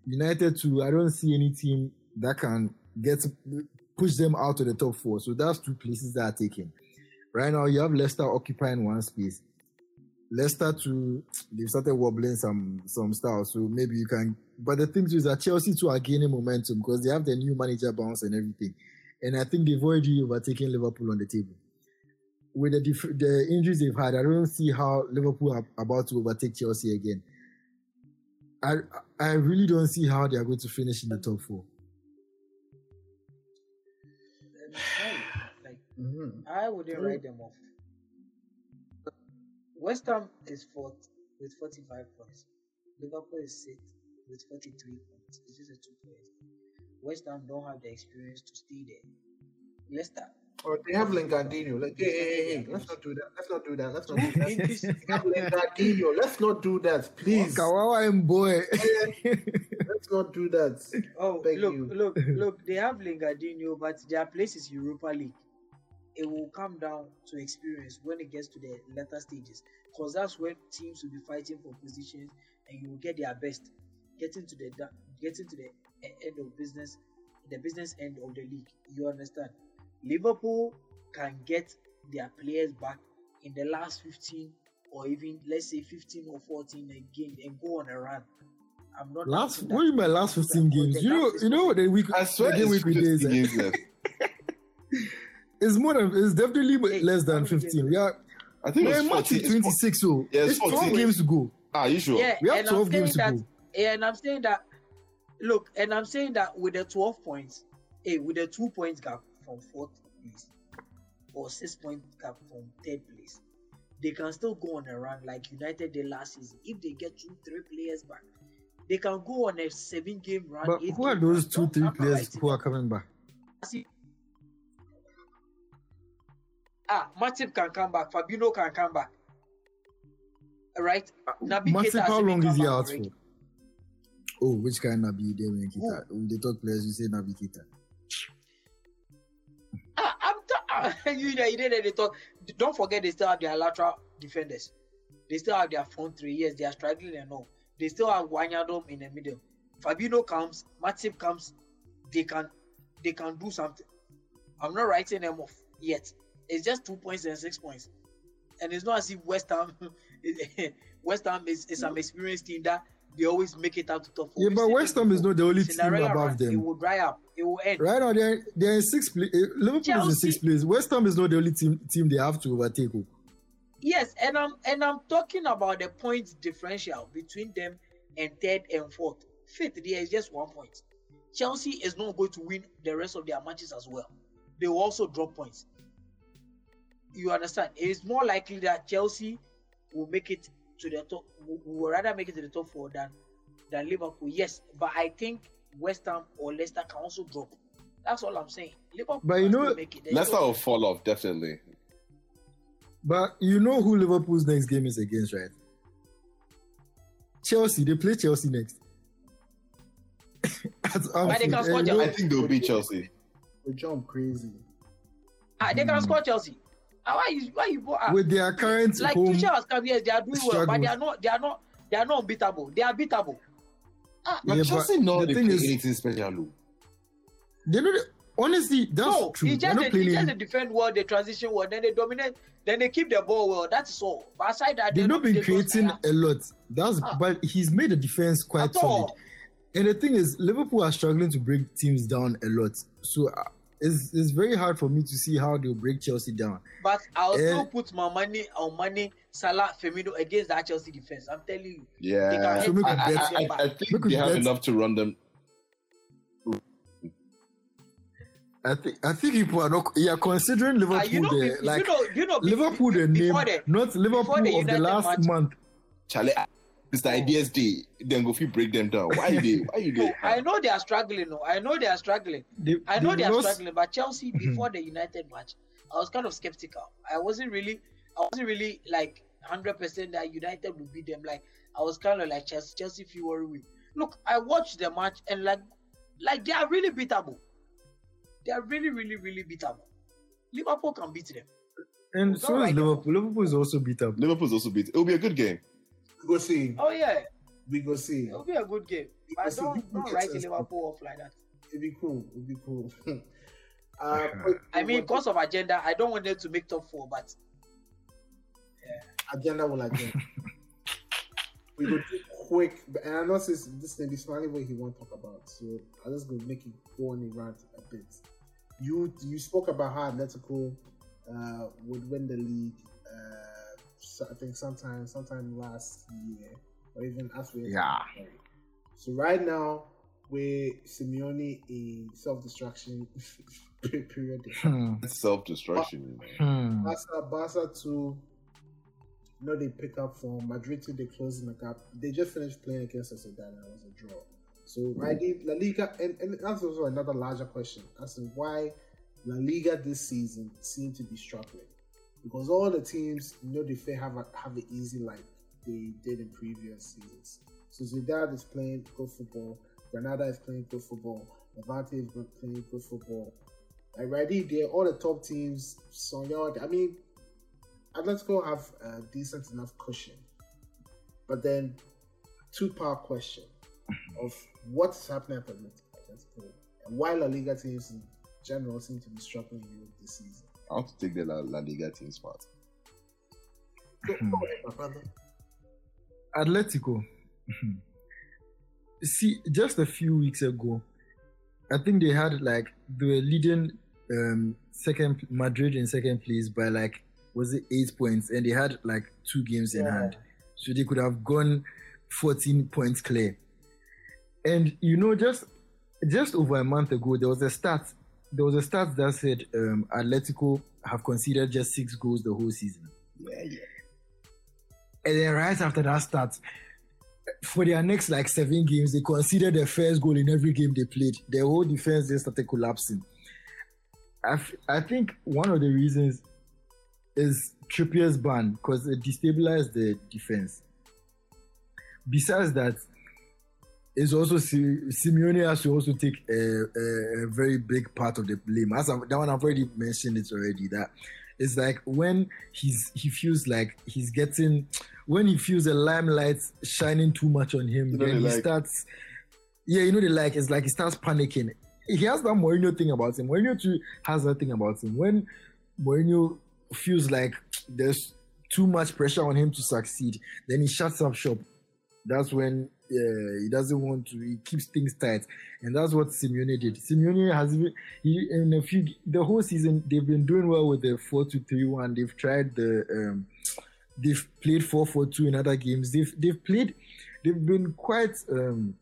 United too, I don't see any team that can get push them out of the top four. So that's two places that are taken. Right now, you have Leicester occupying one space. Leicester too, they've started wobbling some some styles, so maybe you can. But the thing is that Chelsea too are gaining momentum because they have the new manager bounce and everything, and I think they've already overtaken Liverpool on the table. With the dif- the injuries they've had, I don't see how Liverpool are about to overtake Chelsea again. I I really don't see how they are going to finish in the top four. Mm-hmm. I wouldn't write them off. West Ham is fourth with 45 points. Liverpool is sixth with 43 points. It's just a two points. West Ham don't have the experience to stay there. Leicester. Or they have Lingardino. Like, hey, hey, hey, hey, let's not do that. Let's not do that. Let's not do that. They have Lingardino. Let's not do that, please. Kawawa and boy. Let's not do that. Oh, Beg look, you. look, look. They have Lingardino, but their place is Europa League. It will come down to experience when it gets to the later stages, because that's when teams will be fighting for positions, and you will get their best, getting to the getting to the end of business, the business end of the league. You understand? Liverpool can get their players back in the last 15 or even let's say 15 or 14 a game and go on a run. I'm not last doubting that. what you mean last 15 games? You know, you know the week I swear the game week with 50 days. games left. It's more than it's definitely Hey, less than 15. Yeah, We are I think we're it's in March 14. It's 26, so Yeah, it's it's 12 14. games to go. Are you sure? Yeah, We have 12 I'm saying games to go. yeah, and I'm saying that. Look, and I'm saying that with the 12 points, hey, with the two points gap from fourth place or six point gap from third place, they can still go on a run like United did last season. If they get two, three players back, they can go on a seven game run. But who are those two, three players who are coming back? See- Ah, Matip can come back. Fabinho can come back. Right? Naby Matip, how long is he out for? Oh, which kind of Naby they when Kita? When they talk players, you say Naby Keita. Ah, I'm t- ah, you know, you didn't they talk. Don't forget they still have their lateral defenders. They still have their front three. Yes, they are struggling and all. They still have Wijnaldum in the middle. Fabinho comes, Matip comes. They can, they can do something. I'm not writing them off yet. It's just two points and six points, and it's not as if West Ham, West Ham is, is an experienced team that they always make it out to top four. Yeah, but West Ham is not the only team Cinderella above run, It them. will dry up. It will end. Right now, they're they're in sixth place. Eh, Liverpool is in Chelsea- sixth place. West Ham is not the only team team they have to overtake. oh. Yes, and I'm and I'm talking about the points differential between them and third and fourth. Fifth, there is just one point. Chelsea is not going to win the rest of their matches as well. They will also drop points. You understand? It is more likely that Chelsea will make it to the top. Will will rather make it to the top four than than Liverpool. Yes, but I think West Ham or Leicester can also drop. That's all I'm saying. Liverpool But you know- make it. Leicester will fall off definitely. But you know who Liverpool's next game is against, right? Chelsea. They play Chelsea next. But they can score Chelsea. I think they'll beat Chelsea. We jump crazy. Ah, they can score Chelsea. Ah, why you why you go? ah, with their current like home. Tuchel has come yes, they are doing well, but they are not. They are not. They are not unbeatable. They are beatable. But Yeah, but Chelsea know the they thing is- anything special. They know. that- Honestly, that's no, true. it's They're just not they, playing. it's just any- they defend well, they transition well, then they dominate, then they keep the ball well. That's all. But aside that, They've they're not been creating a lot. That's Ah. but he's made the defense quite at solid. all. And the thing is, Liverpool are struggling to break teams down a lot. So uh, it's, it's very hard for me to see how they'll break Chelsea down. But I'll Eh. still put my money on money, Salah, Firmino against that Chelsea defense. I'm telling you. Yeah, can I, hit make I, a I, bet. I, I think Make they have bet. enough to run them. I think I think people are not. Yeah, considering Liverpool, Ah, you know, the, like you know, you know, Liverpool, the name, the- not Liverpool the of the last match- month. Charlie, Mr. Ideas Day, then go fit break them down. Why you they? Why you No, they? I know they are struggling. No, I know they are struggling. They, I know they they are lost- struggling, but Chelsea mhm. before the United match, I was kind of skeptical. I wasn't really, I wasn't really like hundred percent that United would beat them. Like I was kind of like Chelsea, Chelsea feel worried. with. Look, I watched the match and like, like they are really beatable. They are really, really, really beatable. Liverpool can beat them. And It's so is right. Liverpool. Liverpool is also beat up. is also beat. It'll be a good game. We go see. Oh yeah, We go see. it'll be a good game. But Because don't Liverpool don't write Liverpool off like that. It'd be cool. It'd be cool. uh, quick- I mean, because of agenda, I don't want them to make top four, but agenda will agenda. we go quick, and I know this this may be slightly what he want to talk about, so I'll just go make it go on a rant a bit. You you spoke about how Atletico uh, would win the league. Uh, so I think sometime sometime last year, or even after. Yeah. So right now, with Simeone in self destruction period. Hmm. Self destruction. You know. Hmm. Barca, Barca to you know they pick up from Madrid to they close in the gap. They just finished playing against Sociedad and it was a draw. So I think La Liga and, and that's also another larger question as to why La Liga this season seem to be struggling. Because all the teams you know they fair have a, have it easy like they did in previous seasons. So Sociedad is playing good football, Granada is playing good football, Levante is playing good football. Like right there, all the top teams, Sonya. I mean, Atletico have a decent enough cushion, but then two part question of what's happening at Atletico and why La Liga teams in general seem to be struggling in Europe this season. I want to take the La, La Liga team spot. Go, go ahead, my brother. Atletico. See, just a few weeks ago, I think they had like they were leading um second Madrid in second place by like was it eight points, and they had like two games in hand, so they could have gone fourteen points clear. And you know, just just over a month ago, there was a stat. There was a stat that said um, Atletico have conceded just six goals the whole season. Yeah, yeah. And then right after that stat, for their next like seven games, they conceded their first goal in every game they played. Their whole defense just started collapsing. I, f- I think one of the reasons is Trippier's ban because it destabilized the defense. Besides that, it's also Si- Simeone has to also take a, a, a very big part of the blame. As i that one I've already mentioned it already. That it's like when he's he feels like he's getting when he feels the limelight shining too much on him, You know then he like- starts. Yeah, you know the like. It's like he starts panicking. He has that Mourinho thing about him. Mourinho too has that thing about him. When Mourinho feels like there's too much pressure on him to succeed, then he shuts up shop. That's when uh, he doesn't want to. He keeps things tight, and that's what Simeone did. Simeone has been he in a few the whole season they've been doing well with the four two three one. They've tried the um, they've played four four two in other games. They've they've played they've been quite um,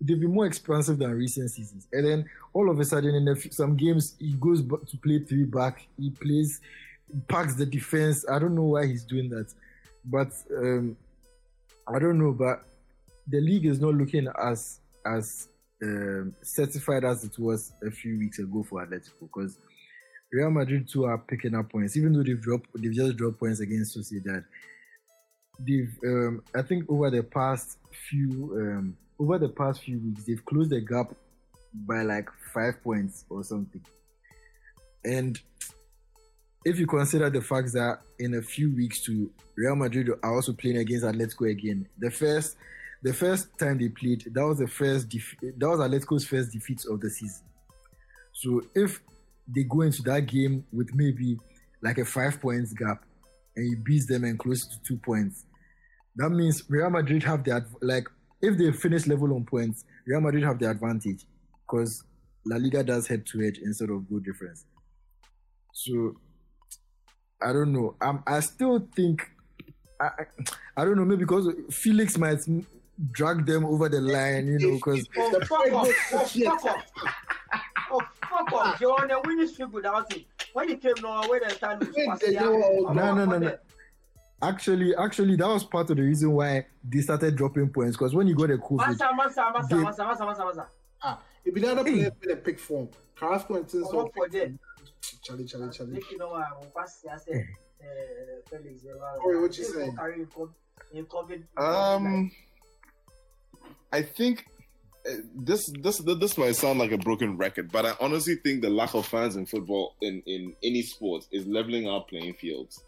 they've been more expansive than recent seasons. And then all of a sudden in a few, some games he goes to play three back. He plays packs the defense. I don't know why he's doing that, but um, I don't know. But the league is not looking as as um, certified as it was a few weeks ago for Atletico because Real Madrid too are picking up points, even though they've dropped they've just dropped points against Sociedad. They've um, I think over the past few um, over the past few weeks they've closed the gap by like five points or something. And if you consider the fact that in a few weeks to Real Madrid are also playing against Atletico again, the first the first time they played, that was the first def- that was Atletico's first defeat of the season. So if they go into that game with maybe like a five points gap and he beats them and close to two points, that means Real Madrid have the adv- like if they finish level on points, Real Madrid have the advantage because La Liga does head to head instead of goal difference. So I don't know. Um, I still think I, I, don't know. Maybe because Felix might drag them over the line, you know, because Oh, The fuck off. Oh, fuck off. Oh, fuck off. You're on a winning streak without it. When you came now, where the time is Wait, passed, they yeah. know all- Oh, No, no, no, no. actually, actually, that was part of the reason why they started dropping points. Because when you got the COVID, Massa, massa, massa, They- massa, massa, massa, massa. Ah, if the other players in a pick form, Carrasco and Come Tinso, on for them. Charlie, Charlie, Charlie. You know why I'm pass. I said, uh, Felix. uh, Corey, what you this saying? will carry I think uh, this this this might sound like a broken record, but I honestly think the lack of fans in football in in any sport is leveling our playing fields.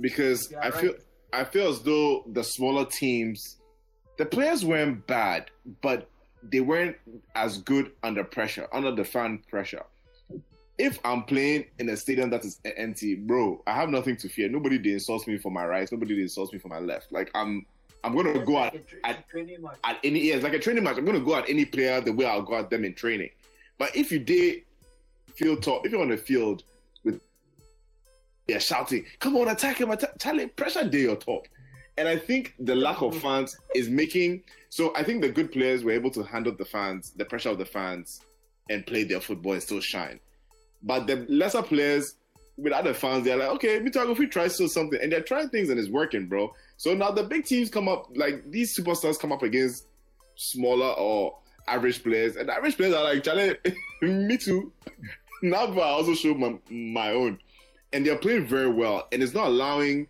Because Yeah, I right. feel I feel as though the smaller teams, the players weren't bad, but they weren't as good under pressure, under the fan pressure. If I'm playing in a stadium that is empty, bro, I have nothing to fear. Nobody insults me for my right. Nobody insults me for my left. Like I'm, I'm gonna go like at tra- at at any yeah, it's like a training match. I'm gonna go at any player the way I'll go at them in training. But if you did field top, if you're on the field with yeah shouting, come on, attack him, attack Charlie, pressure day your top. And I think the lack of fans is making so I think the good players were able to handle the fans, the pressure of the fans, and play their football and still shine. But the lesser players without the fans, they're like, okay, me talk if we try still something, and they're trying things and it's working, bro. So now the big teams come up, like these superstars come up against smaller or average players, and average players are like, Charlie, me too. now but I also show my my own, and they're playing very well, and it's not allowing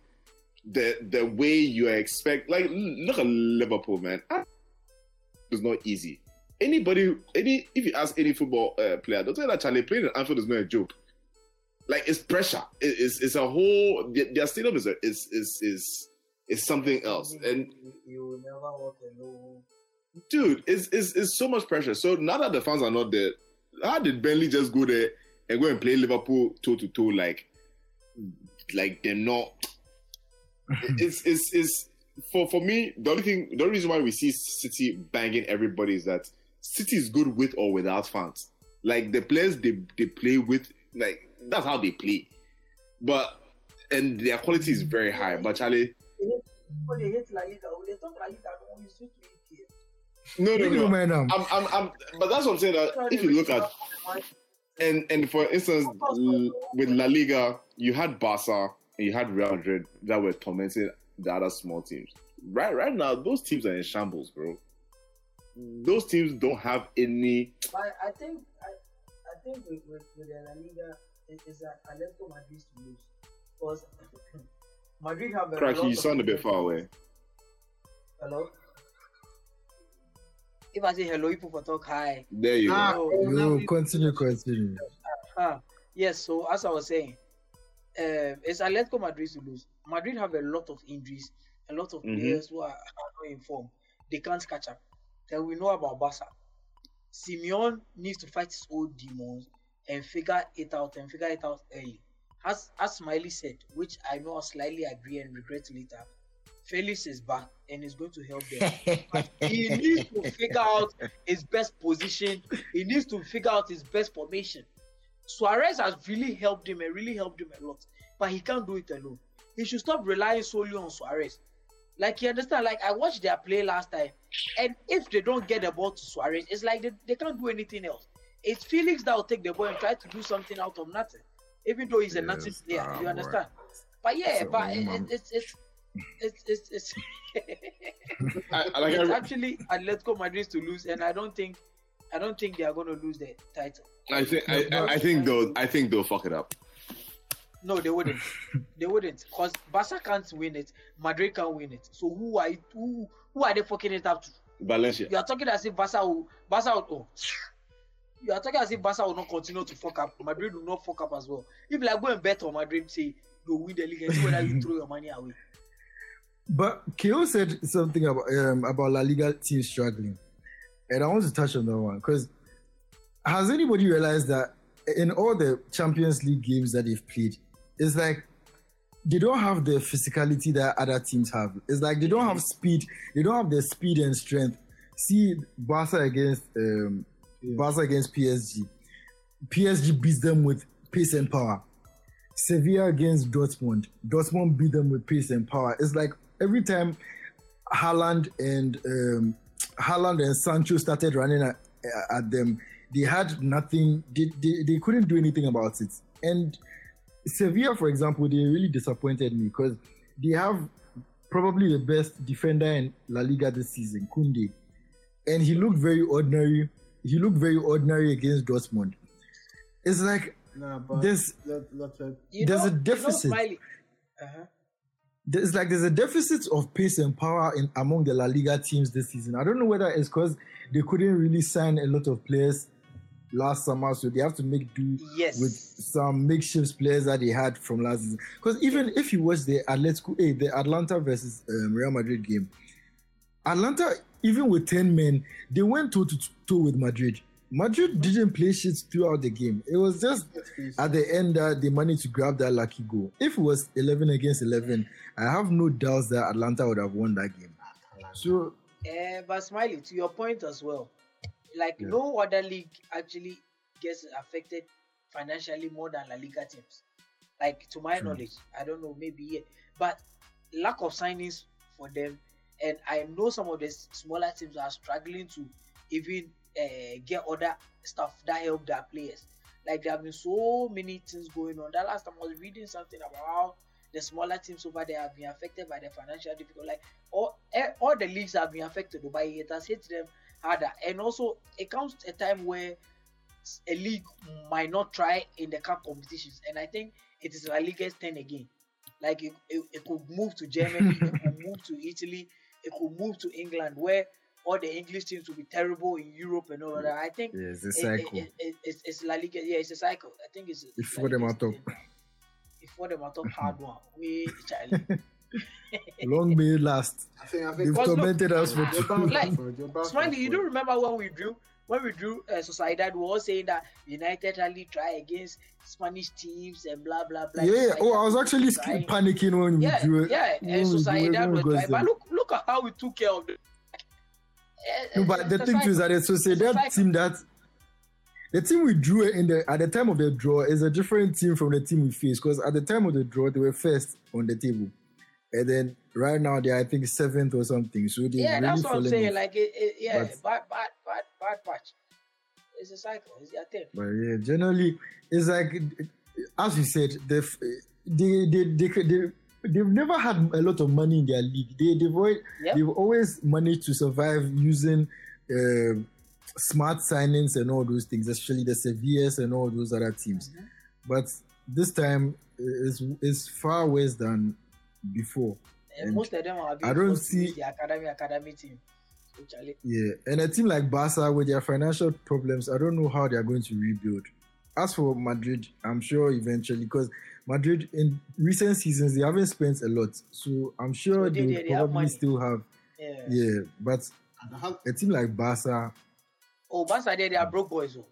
the the way you expect. Like, look at Liverpool, man. It's not easy. Anybody, any if you ask any football uh, player, they'll tell you that Charlie playing at Anfield is not a joke. Like it's pressure. It- it's it's a whole. Their stadium is a, is is is is something else. And you, never walk alone. dude, it's, it's it's so much pressure. So now that the fans are not there, how did Burnley just go there and go and play Liverpool toe to toe like like they're not? it's it's it's for for me the only thing the only reason why we see City banging everybody is that City is good with or without fans. Like the players they they play with like that's how they play, but and their quality is very high. But Charlie, When hate La Liga, when they talk La Liga, no, you switch to EPL. No, no, Make no no. mind am. I'm, I'm, I'm, but that's what I'm saying. That if you look at and and for instance, with La Liga, you had Barca and you had Real Madrid that were tormenting the other small teams. Right, right now, those teams are in shambles, bro. Those teams don't have any. But I think I, I think with with, with La Liga it is that Atletico Madrid to lose because Madrid have a Cracky, you sound a bit far away. Hello. If I say hello, people for talk hi. There you Ah, go. Oh, now You we- continue, continue. Ah, yes. So as I was saying, um, it's Atletico Madrid to lose. Madrid have a lot of injuries, a lot of Mhm. players who are, are not in form. They can't catch up. Then we know about Barca. Simeone needs to fight his old demons and figure it out and figure it out early. As as Smiley said, which I know I slightly agree and regret later, Felix is back and is going to help them. he needs to figure out his best position. He needs to figure out his best formation. Suarez has really helped him and really helped him a lot, but he can't do it alone. He should stop relying solely on Suarez. Like you understand, like I watched their play last time, and if they don't get the ball to Suarez, it's like they, they can't do anything else. It's Felix that will take the ball and try to do something out of nothing, even though he's a nothing Yes, player. You boy. understand? But yeah, So, but it, it, it's it's it's it's it's, I, I like it's I, actually Atletico Madrid to lose, and I don't think I don't think they are going to lose the title. I think I, I, I think they'll I think they'll fuck it up. No, they wouldn't. they wouldn't, because Barca can't win it. Madrid can't win it. So who are you, who who are they fucking it up to? Valencia. You are talking as if Barca will Barca will, oh. You are talking as if Barca will not continue to fuck up. Madrid will not fuck up as well. If like go and bet on Madrid, say they'll win the league and whether you throw your money away. But Keo said something about um, about La Liga teams struggling, and I want to touch on that one because has anybody realized that in all the Champions League games that they've played, it's like they don't have the physicality that other teams have. It's like they don't have speed. They don't have the speed and strength. See Barca against um, Barca against PSG. PSG beats them with pace and power. Sevilla against Dortmund. Dortmund beat them with pace and power. It's like every time Haaland and um, Haaland and Sancho started running at, at them, they had nothing. They, they, they couldn't do anything about it. And Sevilla, for example, they really disappointed me because they have probably the best defender in La Liga this season, Koundé, and he looked very ordinary. He looked very ordinary against Dortmund. It's like Nah, There's- let, let, let, There's know, a you know deficit. Smiley. Uh-huh. there's like there's a deficit of pace and power in among the La Liga teams this season. I don't know whether it's because they couldn't really sign a lot of players last summer, so they have to make do Yes. with some makeshift players that they had from last season. Because even if you watch the Atletico, eh, the Atalanta versus um, Real Madrid game, Atalanta, even with ten men, they went toe to toe with Madrid. Madrid didn't play shit throughout the game. It was just at the end that they managed to grab that lucky goal. If it was 11 against 11, I have no doubts that Atalanta would have won that game. So, Uh, but Smiley, to your point as well, like Yeah. no other league actually gets affected financially more than La Liga teams. Like to my True. knowledge, I don't know, maybe yeah, but lack of signings for them, and I know some of the smaller teams are struggling to even uh, get other stuff that help their players. Like there have been so many things going on. That last time I was reading something about how the smaller teams over there have been affected by the financial difficulty. Like all, eh, all the leagues have been affected by it has hit them harder. And also, it comes a time where a league might not try in the cup competitions. And I think it is La Liga's turn again. Like it, it, it could move to Germany, it could move to Italy, it could move to England, where all the English teams will be terrible in Europe and all of that. I think yeah, it's a it- cycle. it- it- it's, it's La Liga. Yeah, it's a cycle. I think it's. it's Before La them Liga's top. turn now. Before them are top hard one. We Charlie. Long may it last. I think, I think They've Because look, tormented us for too bound Like, you're Smiley, you don't remember when we drew when we drew uh, Sociedad, we were saying that United really try against Spanish teams and blah blah blah. Yeah, yeah. Oh, I was actually trying. panicking when we drew it. yeah, and we drew it, Sociedad was trying. But look, look at how we took care of them. No, but the thing is that it's so say that cycle. team that the team we drew in the at the time of the draw is a different team from the team we faced because at the time of the draw they were first on the table. and then right now they're I think seventh or something. So they Yeah, really that's what I'm saying. off. Like, it, it, yeah, But- bad, bad, bad, bad patch. It's a cycle. It's their thing. But yeah, generally, it's like as you said, they've they they they they they've never had a lot of money in their league. They they've always, Yep. they've always managed to survive using uh, smart signings and all those things, especially the Sevillas and all those other teams. Mhm. But this time is is far worse than before. And And most of them are I don't see- the academy academy team. So, Charlie, Yeah, and a team like Barca with their financial problems, I don't know how they are going to rebuild. As for Madrid, I'm sure eventually because Madrid in recent seasons they haven't spent a lot, so I'm sure So they- they, they- will they have probably still have. yeah. Yeah, but And how- a team like Barca, Oh, Barca, they, they are broke boys. Oh.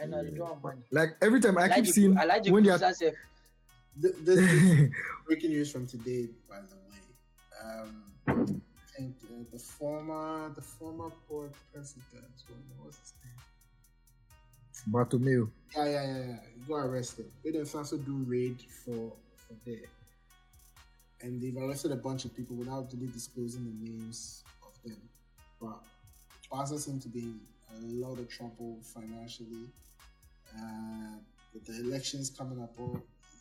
I know they don't have money. like every time I, I like keep the- seeing I like the when they are. herself. Th- this breaking news from today, by the way. Um, Think uh, the former the former board president, what was his name? Bartomeu. Yeah, yeah, yeah, yeah. He got arrested. They didn't also do raid for for there, and they've arrested a bunch of people without really disclosing the names of them. But Barca seem to be in a lot of trouble financially. Uh, with the elections coming up, or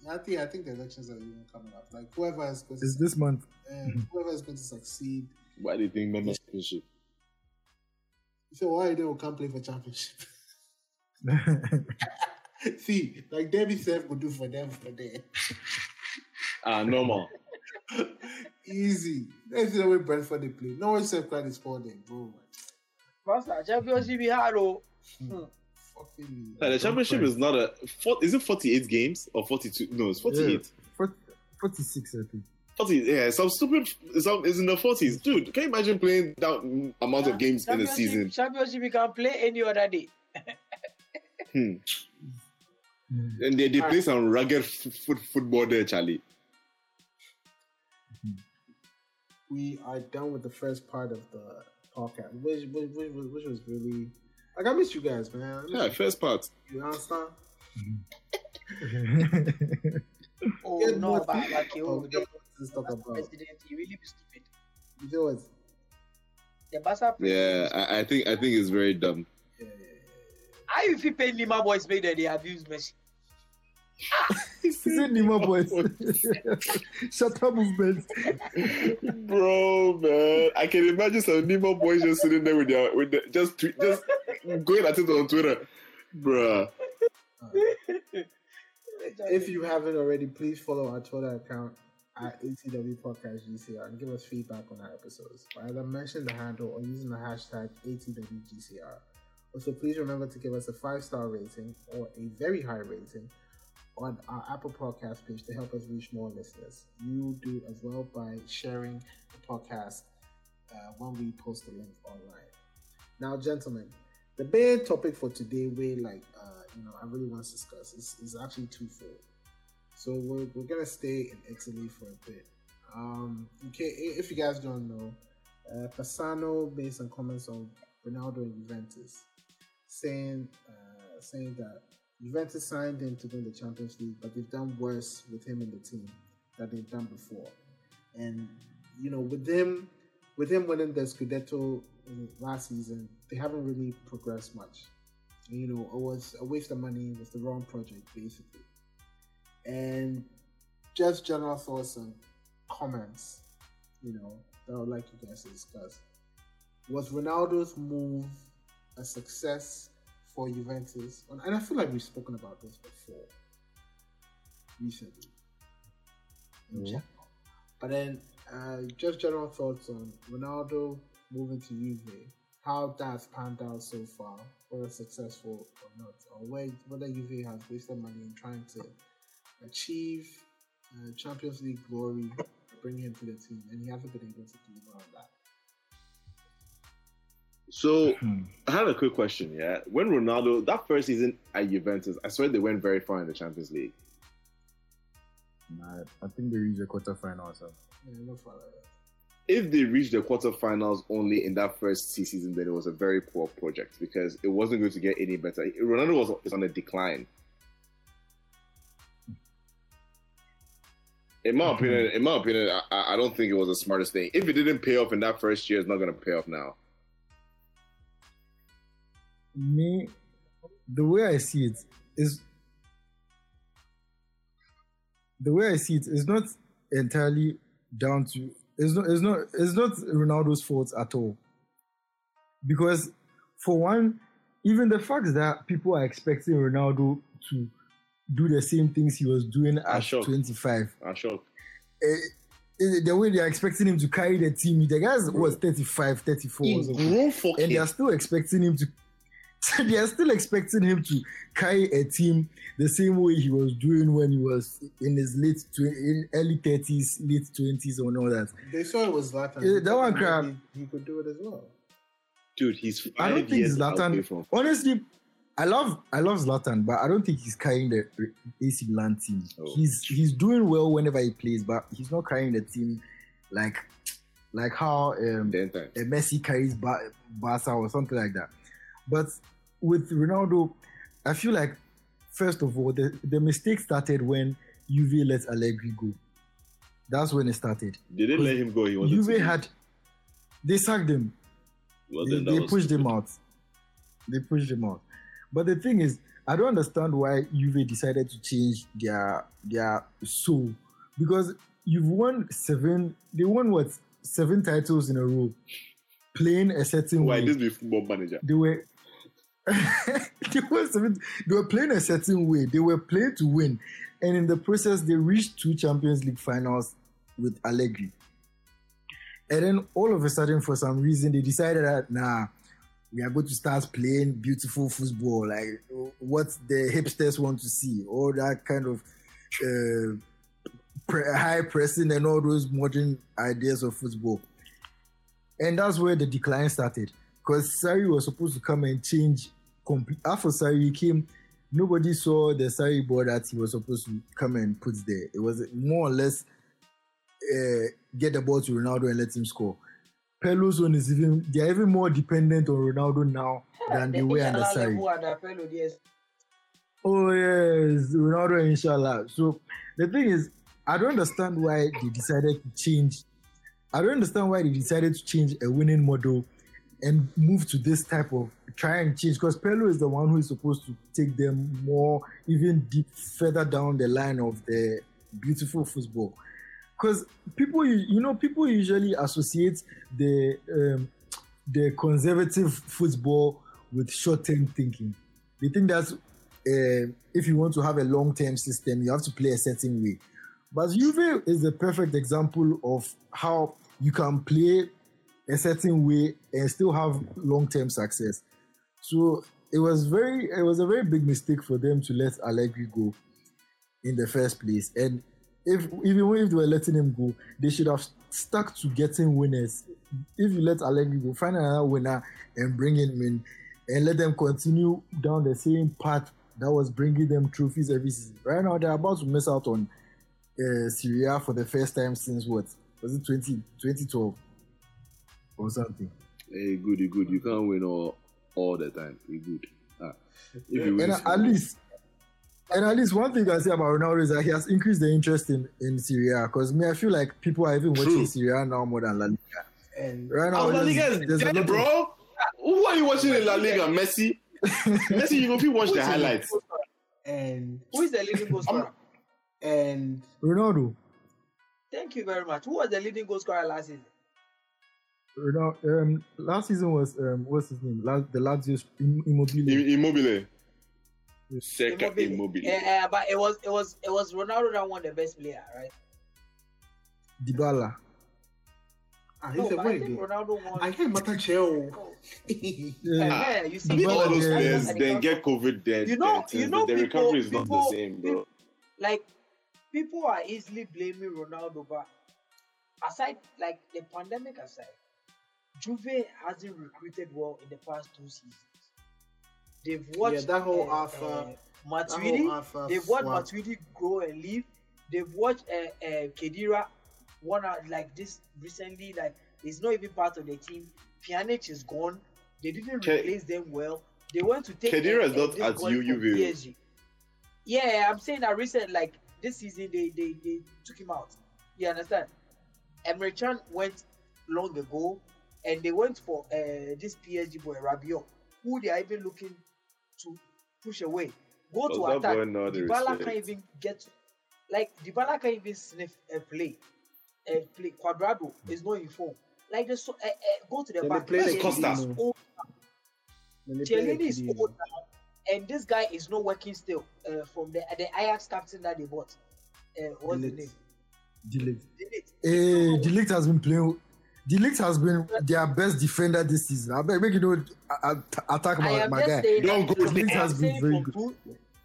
I think I think the elections are even coming up. Like whoever is going to Is this month? uh, whoever is going to succeed. Why do you think men championship? So why they will come play for championship? See, like Debbie Self would do for them for there. Ah, normal. Easy. That's the way Brentford they play. No one self cried is for them, bro. Barca, Championship be hard. Oh. Fucking Like, the championship is not a. four- Is it 48 games or 42? No, it's 48. 40 46, I think. 40, yeah, some stupid. Some is in the 40s, dude. Can you imagine playing that amount of games in a season? Championship, you can play any other day. Hmm. Mm. And they, they play some rugged f- foot, football there, Charlie. we are done with the first part of the podcast, which which, which, was- which was really like I miss you guys, man. I miss Yeah, first part. you, you understand? Oh, no, but- but like you, Oh, the let's talk about. president, he really be stupid. You know what? The Barca Yeah. I, I think I think it's very dumb. Yeah, yeah, yeah. How you feel pay Lima boys make that they abuse Messi? Is it Nima boys? Shut up, movement. Bro, man, I can imagine some Nemo boys just sitting there with their with the, just tweet, just going at it on Twitter, bruh. If you haven't already, please follow our Twitter account at ATW Podcast GCR and give us feedback on our episodes by either mentioning the handle or using the hashtag ATWGCR. Also, please remember to give us a five star rating or a very high rating on our Apple Podcast page to help us reach more listeners. You do as well by sharing the podcast uh, when we post the link online. Now, gentlemen, the main topic for today, we like, uh, you know, I really want to discuss is, is actually twofold. So we're, we're gonna stay in Italy for a bit. Um, okay, if you guys don't know, uh, Cassano made some comments on Ronaldo and Juventus, saying uh, saying that Juventus signed him to win the Champions League, but they've done worse with him in the team than they've done before. And you know, with him, with him winning the Scudetto last season, they haven't really progressed much. You know, it was a waste of money. It was the wrong project, basically. And just general thoughts and comments, you know, that I would like you guys to discuss. Was Ronaldo's move a success for Juventus? And I feel like we've spoken about this before, recently. in Mhm. But then, uh, just general thoughts on Ronaldo moving to Juve, how that's panned out so far, whether successful or not, or where, whether Juve has wasted money in trying to achieve uh, Champions League glory, bring him to the team, and he hasn't been able to deliver on that. So Hmm. I had a quick question. Yeah, when Ronaldo that first season at Juventus, I swear they went very far in the Champions League. Nah, I think they reached the quarterfinals. So. Yeah, no. If they reached the quarterfinals only in that first season, then it was a very poor project because it wasn't going to get any better. Ronaldo was is on a decline. In my mm-hmm. opinion, in my opinion, I- I, I don't think it was the smartest thing. If it didn't pay off in that first year, it's not going to pay off now. me the way I see it is the way I see it is not entirely down to it's not it's not it's not Ronaldo's fault at all. Because for one, even the fact that people are expecting Ronaldo to do the same things he was doing I'm at 25 I'm shocked. eh, eh, the way they are expecting him to carry the team, the guy's was 35, 34 or something and they are still expecting him to they are still expecting him to carry a team the same way he was doing when he was in his late tw- in early 30s late 20s and all that They saw it was Zlatan. Yeah, that one crap. He, he could do it as well. Dude, he's five i don't think years away zlatan honestly i love i love zlatan but i don't think he's carrying the ac milan team Oh. he's he's doing well whenever he plays but he's not carrying the team like like how um Messi carries Ba- Barca or something like that. But with Ronaldo, I feel like first of all, the, the mistake started when Juve let Allegri go. That's when it started. They didn't let him go. He wanted. Juve had they sacked him. Well, They, they pushed him out. They pushed him out. But the thing is, I don't understand why Juve decided to change their their soul because you've won seven. They won what seven titles in a row, playing a certain Why way. this be football manager? they were they were seven, they were playing a certain way. They were playing to win, and in the process, they reached two Champions League finals with Allegri. And then all of a sudden, for some reason, they decided that nah, we are going to start playing beautiful football, like what the hipsters want to see, all that kind of uh, pre- high pressing and all those modern ideas of football. And that's where the decline started. Because Sarri was supposed to come and change. Complete. After Sarri came, nobody saw the Sarri board that he was supposed to come and put there. It was more or less uh, get the ball to Ronaldo and let him score. Pirlo's one is even they are even more dependent on Ronaldo now than they were under Inshallah Sarri. level the yes. Oh yes, Ronaldo inshallah. So the thing is, I don't understand why they decided to change. I don't understand why they decided to change a winning model and move to this type of try and change because Pelo is the one who is supposed to take them more even deep further down the line of the beautiful football. Because people, you know, people usually associate the um, the conservative football with short-term thinking. They think that uh, if you want to have a long-term system, you have to play a certain way. But Juve is the perfect example of how you can play a certain way and still have long-term success. So it was very, it was a very big mistake for them to let Allegri go in the first place. And if even if they were letting him go, they should have stuck to getting winners. If you let Allegri go, find another winner and bring him in, and let them continue down the same path that was bringing them trophies every season. Right now, they're about to miss out on uh, Serie A for the first time since what was it 20, 2012 or something. Hey, good, you good. You can't win all all the time. You good. Ah. If you win, And at least, and at least one thing I say about Ronaldo is that he has increased the interest in in Serie A. Because me, I feel like people are even watching True. Serie A now more than La Liga. And Right now, La Liga is there's a dead, lot of- bro. Who are you watching in La Liga? Messi. Messi, you go if you watch the highlights. and Who is the leading goal scorer? and Ronaldo, Thank you very much. Who was the leading goal scorer last season? Ronaldo. Um, last season was um, what's his name? La, the Lazio Immobile. Immobile. Second Immobile. Immobile. Eh, eh, but it was it was it was Ronaldo that won the best player, right? Dybala. ah, he No, said, but I wait, think Ronaldo won. I can't matter chill. Oh, Yeah. eh, you see, all those Yeah. players then get COVID, then You know- then you know the people- recovery is not the same, bro. like people are easily blaming Ronaldo, but aside like the pandemic aside, Juve hasn't recruited well in the past two seasons. They've watched Yeah, that whole uh, alpha- uh, That whole Matuidi. alpha They've watched swap. Matuidi grow and leave. They've watched uh, uh, Khedira one out like this recently. Like he's not even part of the team. Pjanic is gone. They didn't Ke- replace them well. They went to take Khedira uh, is uh, not this at boy UUV. PSG. Yeah, I'm saying that recent like this season they they, they took him out. You understand? Emre Can went long ago, and they went for uh, this PSG boy Rabiot, who they are even looking to push away. Go Does to attack. boy the Dybala can't even get like Dybala can't even sniff a play. A play Cuadrado is not in form. Like the so uh, uh, go to the Then they back. play the Chiellini Costa. is old Then they Chiellini is Kiddy. old now, and this guy is not working still. Uh, from the the Ajax captain that they bought. Uh, what's the De Ligt. name? De Ligt. Delict. Hey, De Ligt has been playing. De Ligt has been their best defender this season. I beg, make you know, a- a- attack I my, am my guy. saying. Don't go from- there. Has been very good. two.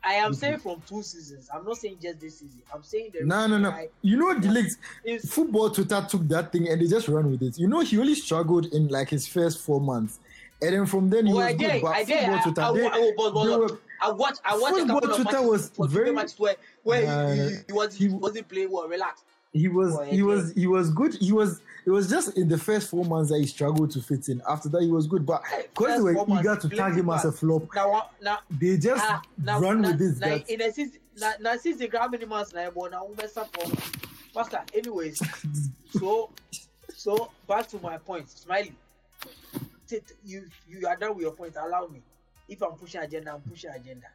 I am saying from two seasons. I'm not saying just this season. I'm saying the No, no, no. guy You know, the is football Twitter took that thing and they just ran with it. You know, he only struggled in like his first four months. And then from then he Oh, was I good. But I did. football I, Twitter, I, they- I, but, but they were- I watched. I watched a Football couple of Twitter matches. was very- much where where Uh, he, he, he was he- he wasn't playing well. Relax. he was Boy, he was he was good. He was it was just in the first four months that he struggled to fit in. After that, he was good. But because they were four months, eager to tag him as a flop, Now, now, they just ah, now, run now, with this. Now, That in a season, now, now season, how many months now? But now, mess up. Master. Anyways, so so back to my point, Smiley. You you are done with your point. Allow me. If I'm pushing agenda, I'm pushing agenda.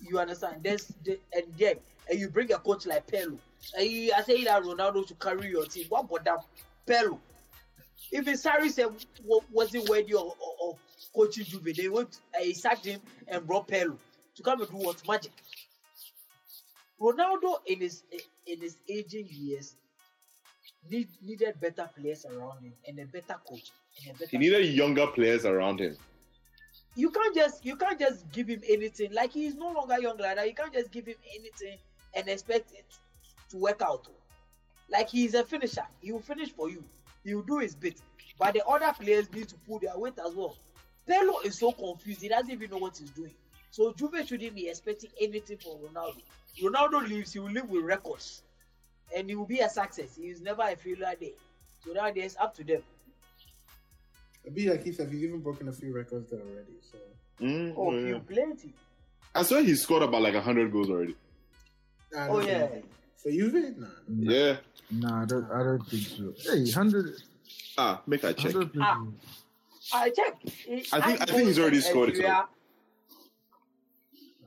You understand? There's the, and then and you bring a coach like Pirlo. I say that Ronaldo should carry your team. What about Pirlo? If Sarri said wasn't worthy of, of, coaching Juve, they went uh, he sacked him and brought Pirlo to come and do what magic. Ronaldo in his in his aging years need, needed better players around him and a better coach. And a better He needed younger players around him. you can't just you can't just give him anything. Like he's no longer young like that. You can't just give him anything and expect it to work out. Like he's a finisher. He will finish for you. He will do his bit. But the other players need to pull their weight as well. Pirlo is so confused. He doesn't even know what he's doing. So Juve shouldn't be expecting anything from Ronaldo. Ronaldo leaves, he will live with records. And he will be a success. He is never a failure there. So now it's up to them. It'd be like he said, he's even broken a few records there already. So Mm, Oh, yeah. plenty. I swear he scored about like 100 goals already. Nah, Oh not yeah. For Juve, nah. Yeah. nah, I don't, I don't think so. Hey, hundred, Ah, make I check. Ah. I check. I think- I think he's already scored it, Yeah.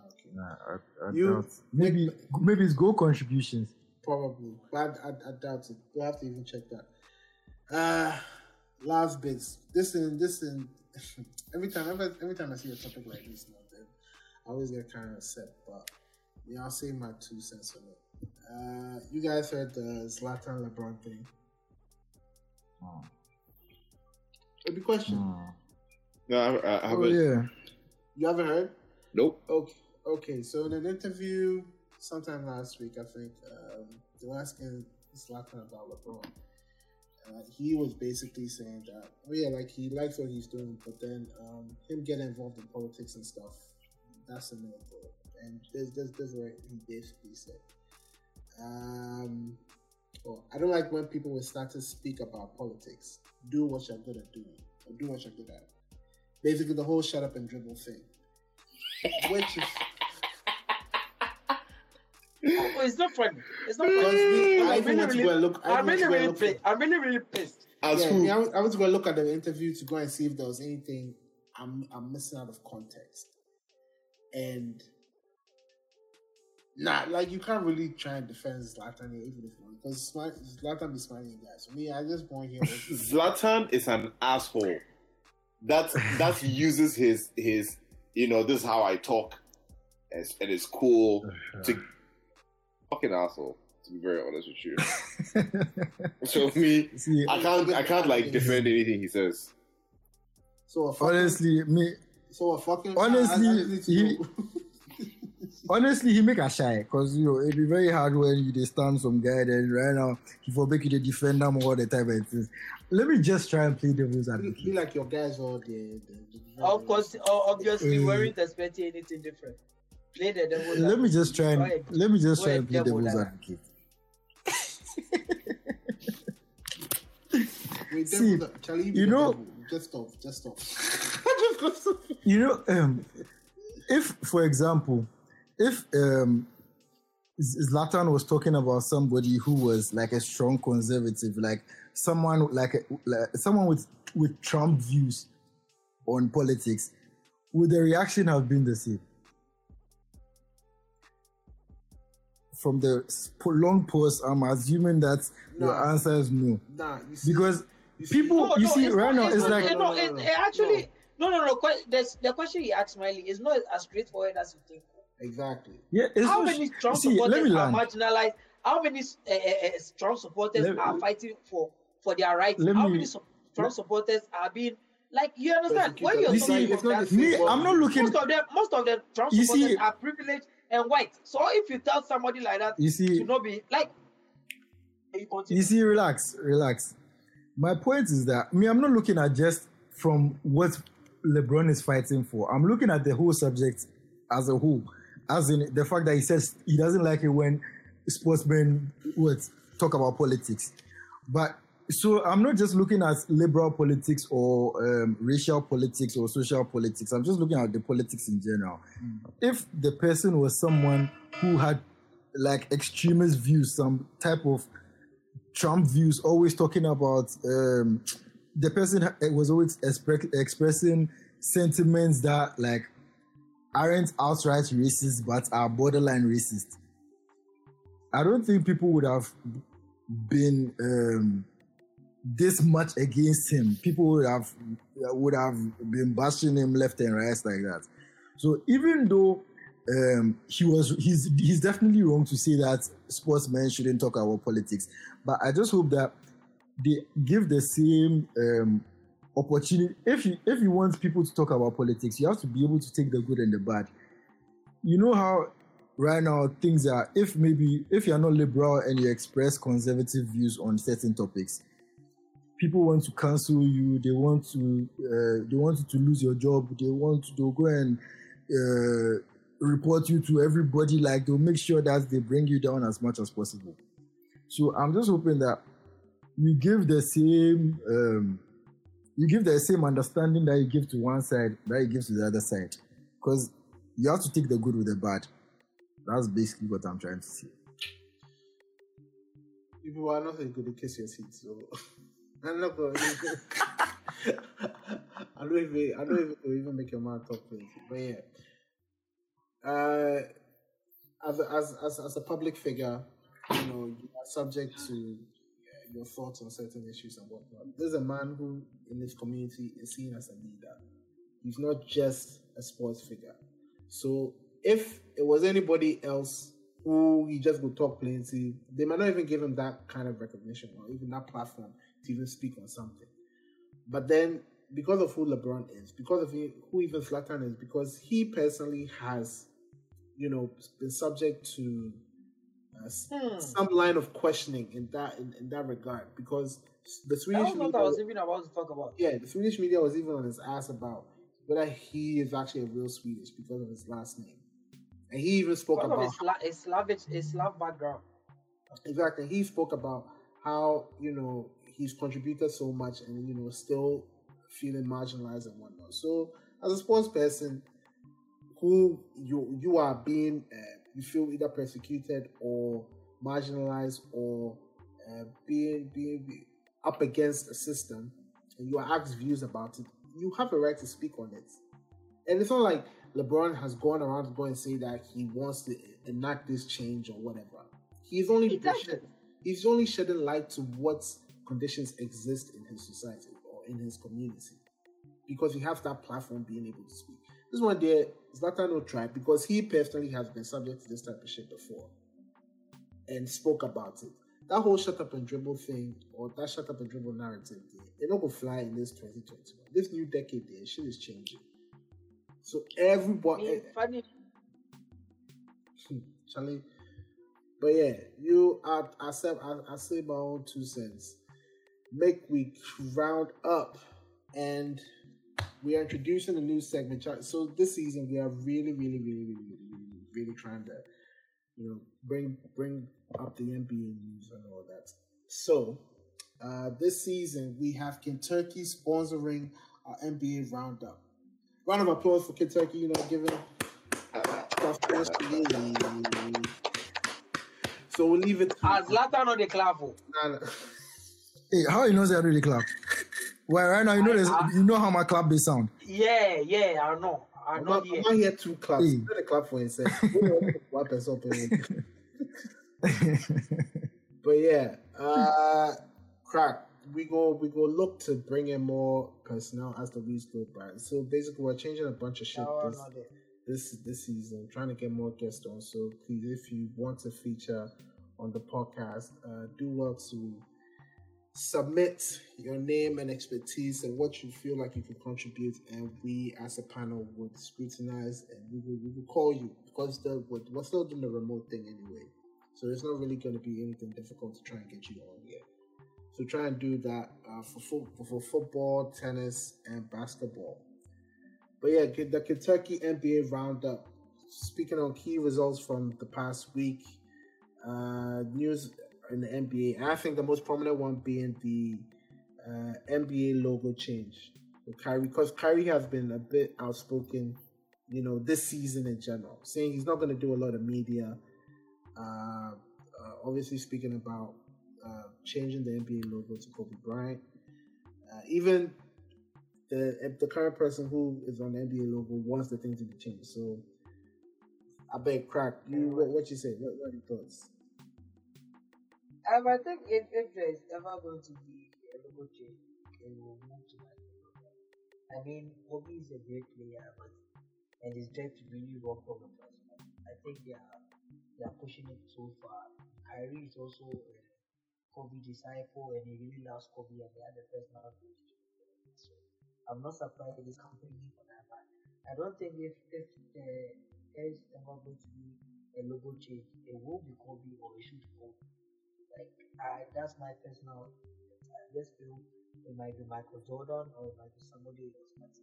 Okay. Nah, I, I You- doubt. Maybe maybe it's goal contributions. Probably, but I, I, I doubt it. We'll have to even check that. Uh last bits. This and this and every time, every, every time I see a topic like this, now, I always get kind of upset. But yeah, I'll say my two cents on it. Uh, you guys heard the Zlatan LeBron thing? Oh. It'd question. Oh. No, I, I, I Oh haven't. yeah. You haven't heard? Nope. Okay, okay. So in an interview sometime last week, I think um, they were asking Zlatan about LeBron. Uh, he was basically saying that, oh yeah, like he likes what he's doing, but then um, him getting involved in politics and stuff, that's a no go. And this, this, this is what he basically said. Um, well, I don't like when people will start to speak about politics. Do what you're good at doing, or do what you're good at. Basically, the whole shut up and dribble thing. Which is Oh, it's not funny. It's not funny. we- I I'm really, went to go really, look. I I'm really, really look pissed. I'm really, really pissed. As yeah, who? I was, I was going to look at the interview to go and see if there was anything I'm I'm missing out of context. And nah, like you can't really try and defend Zlatan here, even if you want, because Zlatan be smiling guys. For me, I just want here. Zlatan is an asshole. That that uses his his you know this is how I talk, and it's, and it's cool uh-huh. to fucking asshole. To be very honest with you, so me, See, I can't I can't like defend anything he says. so fucking, honestly, me so a fucking honestly, I, I just need to he- know. Honestly, he make a shy because you know it'd be very hard when you dey stand some guy then right now he for make you the defend them all the time and things. Let me just try and play devil's be, advocate. be like your guys all the, the, the Of course, o- obviously, we Mm. weren't expecting anything different. Play the devil. Let me just try Go and ahead. let me just try and play devil devil's advocate. Wait, See, devil, you know- devil. just stop, just stop. stop. You know, um, if for example, if um, Zlatan was talking about somebody who was like a strong conservative, like someone like, a, like someone with with Trump views on politics, would the reaction have been the same? From the long post, I'm assuming that No. your answer is no. Nah, see, Because you see- people, No, you no, see, it's right not- now, it's it's not- like, no, No, no, it, no, it no. actually no, no, no. que- there's- The question you asked, Miley, is not as straightforward as you think. Exactly. yeah, it's How not- many Trump see, supporters are marginalized? How many uh, uh, Trump supporters Let- are fighting for for their rights? How me- many su- Trump supporters are being like you understand when you're You see, it's not Me, I'm not looking. most of them most of the Trump You supporters see- are privileged and white. So if you tell somebody like that You see, to not be like you continue. You see, relax, relax. My point is that me, I'm not looking at just from what LeBron is fighting for. I'm looking at the whole subject as a whole, as in the fact that he says he doesn't like it when sportsmen what talk about politics. But so I'm not just looking at liberal politics or um, racial politics or social politics. I'm just looking at the politics in general. If the person was someone who had like extremist views, some type of Trump views, always talking about um, the person was always expre- expressing sentiments that like aren't outright racist but are borderline racist. I don't think people would have been um, this much against him. People would have would have been bashing him left and right like that. So even though um, he was he's he's definitely wrong to say that sportsmen shouldn't talk about politics. But I just hope that they give the same um, opportunity. If you if you want people to talk about politics, you have to be able to take the good and the bad. You know how right now things are. If maybe if you're not liberal and you express conservative views on certain topics, people want to cancel you. They want to uh, they want you to lose your job. They want to go and uh, report you to everybody. Like they'll make sure that they bring you down as much as possible. So I'm just hoping that you give the same um, you give the same understanding that you give to one side that you give to the other side, because you have to take the good with the bad. That's basically what I'm trying to say. if You are not good kiss your teeth, so I'm not going. I don't even. I don't even, even make your mouth talk crazy. But yeah, uh, as as as as a public figure, you know, you are subject to your thoughts on certain issues and whatnot. There's a man who, in this community, is seen as a leader. He's not just a sports figure. So if it was anybody else who he just would talk plenty, they might not even give him that kind of recognition or even that platform to even speak on something. But then, because of who LeBron is, because of who even Zlatan is, because he personally has, you know, been subject to Hmm. some line of questioning in that in, in that regard, because the Swedish media, was even about to talk about. yeah, the Swedish media was even on his ass about whether he is actually a real Swedish because of his last name, and he even spoke Because about his, his Slavic, his Slav background. Exactly. He spoke about how, you know, he's contributed so much and, you know, still feeling marginalized and whatnot. So, as a sports person who you you are being, uh, you feel either persecuted or marginalized or uh, being, being being up against a system and you are asked views about it, you have a right to speak on it. And it's not like LeBron has gone around to go and say that he wants to enact this change or whatever. He's only He shed- he's only shedding light to what conditions exist in his society or in his community because he has that platform being able to speak. This one there, Zlatan will try because he personally has been subject to this type of shit before and spoke about it. That whole shut up and dribble thing or that shut up and dribble narrative, there, it not gonna fly in this 2021. This new decade, there, shit is changing. So everybody, mean, eh, funny. Hmm, Charlie. But yeah, you I I said I, I say my own two cents. Make we round up and we are introducing a new segment. So this season we are really, really, really, really, really, really, really trying to, you know, bring bring up the NBA news and all that. So uh this season we have Kentucky sponsoring our NBA roundup. Round of applause for Kentucky, you know, giving stuff first. Yeah. So we'll leave it. As Zlatan or the clap. oh. Nah, nah. Hey, how you know say I do the clap? Well, right now you know there's, you know how my club they sound. Yeah, yeah, I know. I I'm know not, here. I'm not here to clap. Hey. Let the clap for himself. One person up in But yeah, uh, crack. We go, we go look to bring in more personnel as the weeks go by. So basically, we're changing a bunch of shit No, this, this this season, trying to get more guests on. So please, if you want to feature on the podcast, uh, do well to submit your name and expertise and what you feel like you can contribute, and we as a panel would scrutinize and we will, we will call you because the, we're, still doing the remote thing anyway. So it's not really going to be anything difficult to try and get you on here. So try and do that uh, for, fo- for football, tennis, and basketball. But yeah, the Kentucky NBA roundup. Speaking on key results from the past week, uh, news in the NBA, and I think the most prominent one being the uh, NBA logo change with Kyrie, because Kyrie has been a bit outspoken, you know, this season in general, saying he's not going to do a lot of media. Uh, uh, obviously, speaking about uh, changing the NBA logo to Kobe Bryant. Uh, even the the current person who is on the NBA logo wants the thing to be changed. So I bet crack. You what, what you say? What, what are your thoughts? Um, I think if, if there is ever going to be a logo change, it will move to that. I mean, Kobe is a great player, but and his depth really work for the first one. I think they are they are pushing it so far. Kyrie is also a Kobe disciple, and he really loves Kobe, and they are the personal relationship. So I'm not surprised this company for that. But I don't think if if there is ever going to be a logo change, it will be Kobe or it should be Kobe. Like I, that's my personal. I just feel it might be Michael Jordan or it might be somebody else, but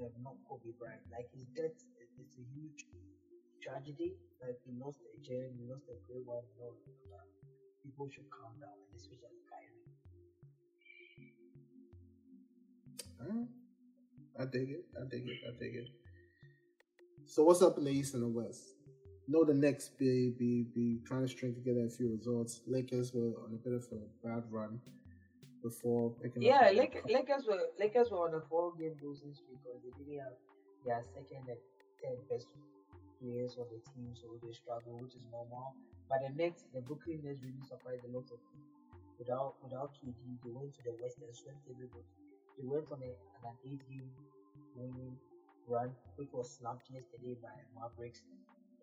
uh, not Kobe Bryant. Like his death it's a huge tragedy. Like he lost a gem, he lost a great one. and all. People should calm down, and especially Kyrie. Huh? I dig it. I dig it. I dig it. So what's up in the East and the West? Know the Knicks be be be trying to string together a few results. Lakers were on a bit of a bad run before picking Yeah, up. Lak- Lakers were Lakers were on a four-game losing streak because they didn't have their second and third best players on the team, so they struggle, which is normal. But the Nets, the Brooklyn Nets, really surprised a lot of people. Without without KD, they went to the West and swept everybody. They went on a, an eight-game winning run, which was snapped yesterday by Mavericks.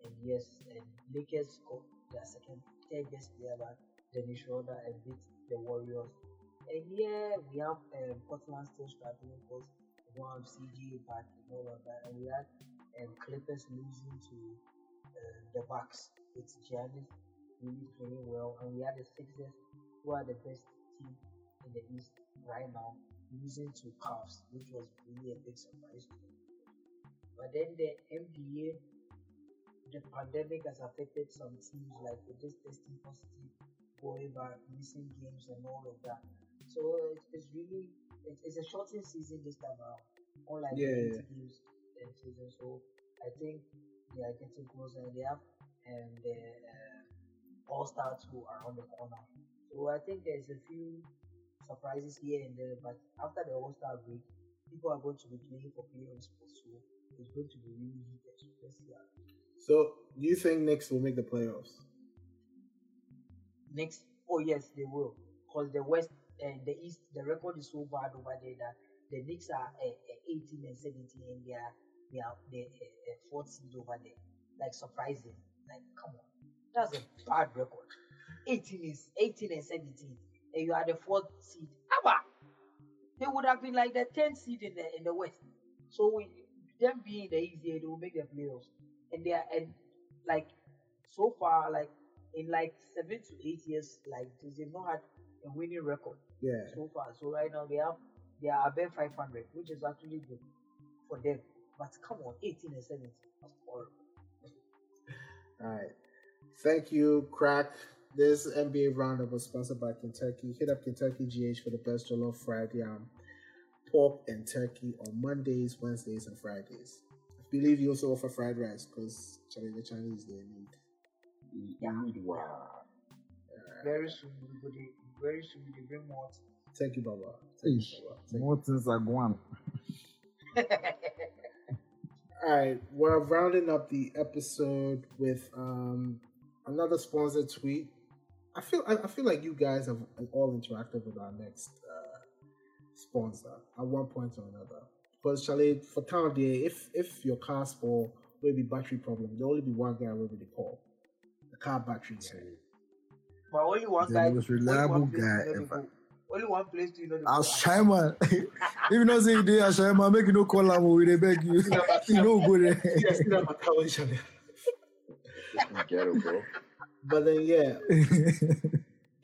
And yes, and Lakers got their second, third best player, but Dennis Schroeder, and beat the Warriors. And yeah, we have um, Portland still struggling because we don't have CJ back and all of that. And we had um, Clippers losing to uh, the Bucks with Giannis really playing well. And we had the Sixers, who are the best team in the East right now, losing to Cavs, which was really a big surprise to me. But then the NBA, the pandemic has affected some teams, like this testing positive, going back, missing games, and all of that. So it's, it's really it's, it's a shortened season this time around, unlike Yeah, the 80 games um, season. So I think they are getting closer. and They have um, the uh, All Star two around the corner. So I think there's a few surprises here and there. But after the All Star break, people are going to be playing for playoff spots. So it's going to be really heated. So let's see how So do you think Knicks will make the playoffs? next. Oh yes, they will. Because the West and the East, the record is so bad over there that the Knicks are uh, uh, 18 and 17, and they are they are the uh, uh, fourth seed over there. Like surprising. Like come on, that's a bad record. 18 is 18 and 17, and you are the fourth seed. Abba, they would have been like the 10th seed in the in the West. So we, them being the East, they will make the playoffs, and they are and like so far like in like seven to eight years, like they've not had a winning record Yeah. so far. So right now they have they are above 500, which is actually good for them. But come on, 18 and 17, that's horrible. All right. Thank you, Crack. This NBA roundup was sponsored by Kentucky. Hit up Kentucky GH for the best jollof fried yam, pork and turkey on Mondays, Wednesdays, and Fridays. I believe you also offer fried rice because the Chinese they need. Yeah. Wow. Very soon, we go very soon we dey bring more. Thank you, Baba. Thank you, Eish, Baba. Thank more things are going. All right, we're rounding up the episode with um another sponsor tweet. I feel I, I feel like you guys have all interacted with our next uh, sponsor at one point or another. Because Charlie, for town day, if if your car spoil, will be battery problem, there only be one guy will be the call, the car battery guy. But only one The guy, most reliable one guy you know the ever. Only one place do you know the I'll go. man. if you not say you dey a shy man, make you no call am we dey beg you. you no go there. Yes, you know my car Charlie. Get it, bro. But then yeah,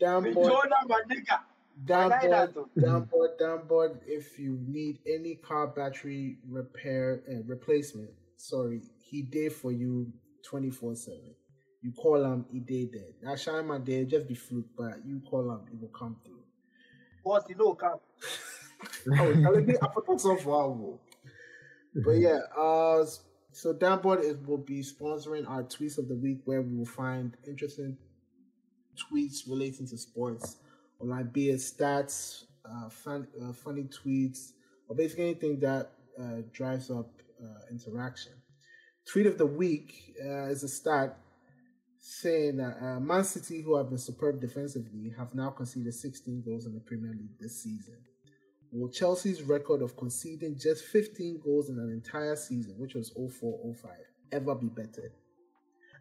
down The boy, Jordan, my nigga. Down I like board, that though. down board, down board. If you need any car battery repair uh, replacement, sorry, he did for you twenty four seven. You call him, he did there. Now shine my day, just be fluke, but you call him, he will come through. Boss, you know, come. oh, telling me I put some for our But yeah, uh, so Downboard is will be sponsoring our tweets of the week, where we will find interesting tweets relating to sports, or like be it stats, uh, fun, uh, funny tweets, or basically anything that uh, drives up uh, interaction. Tweet of the week uh, is a stat saying that uh, Man City, who have been superb defensively, have now conceded 16 goals in the Premier League this season. Will Chelsea's record of conceding just 15 goals in an entire season, which was 04 05, ever be bettered?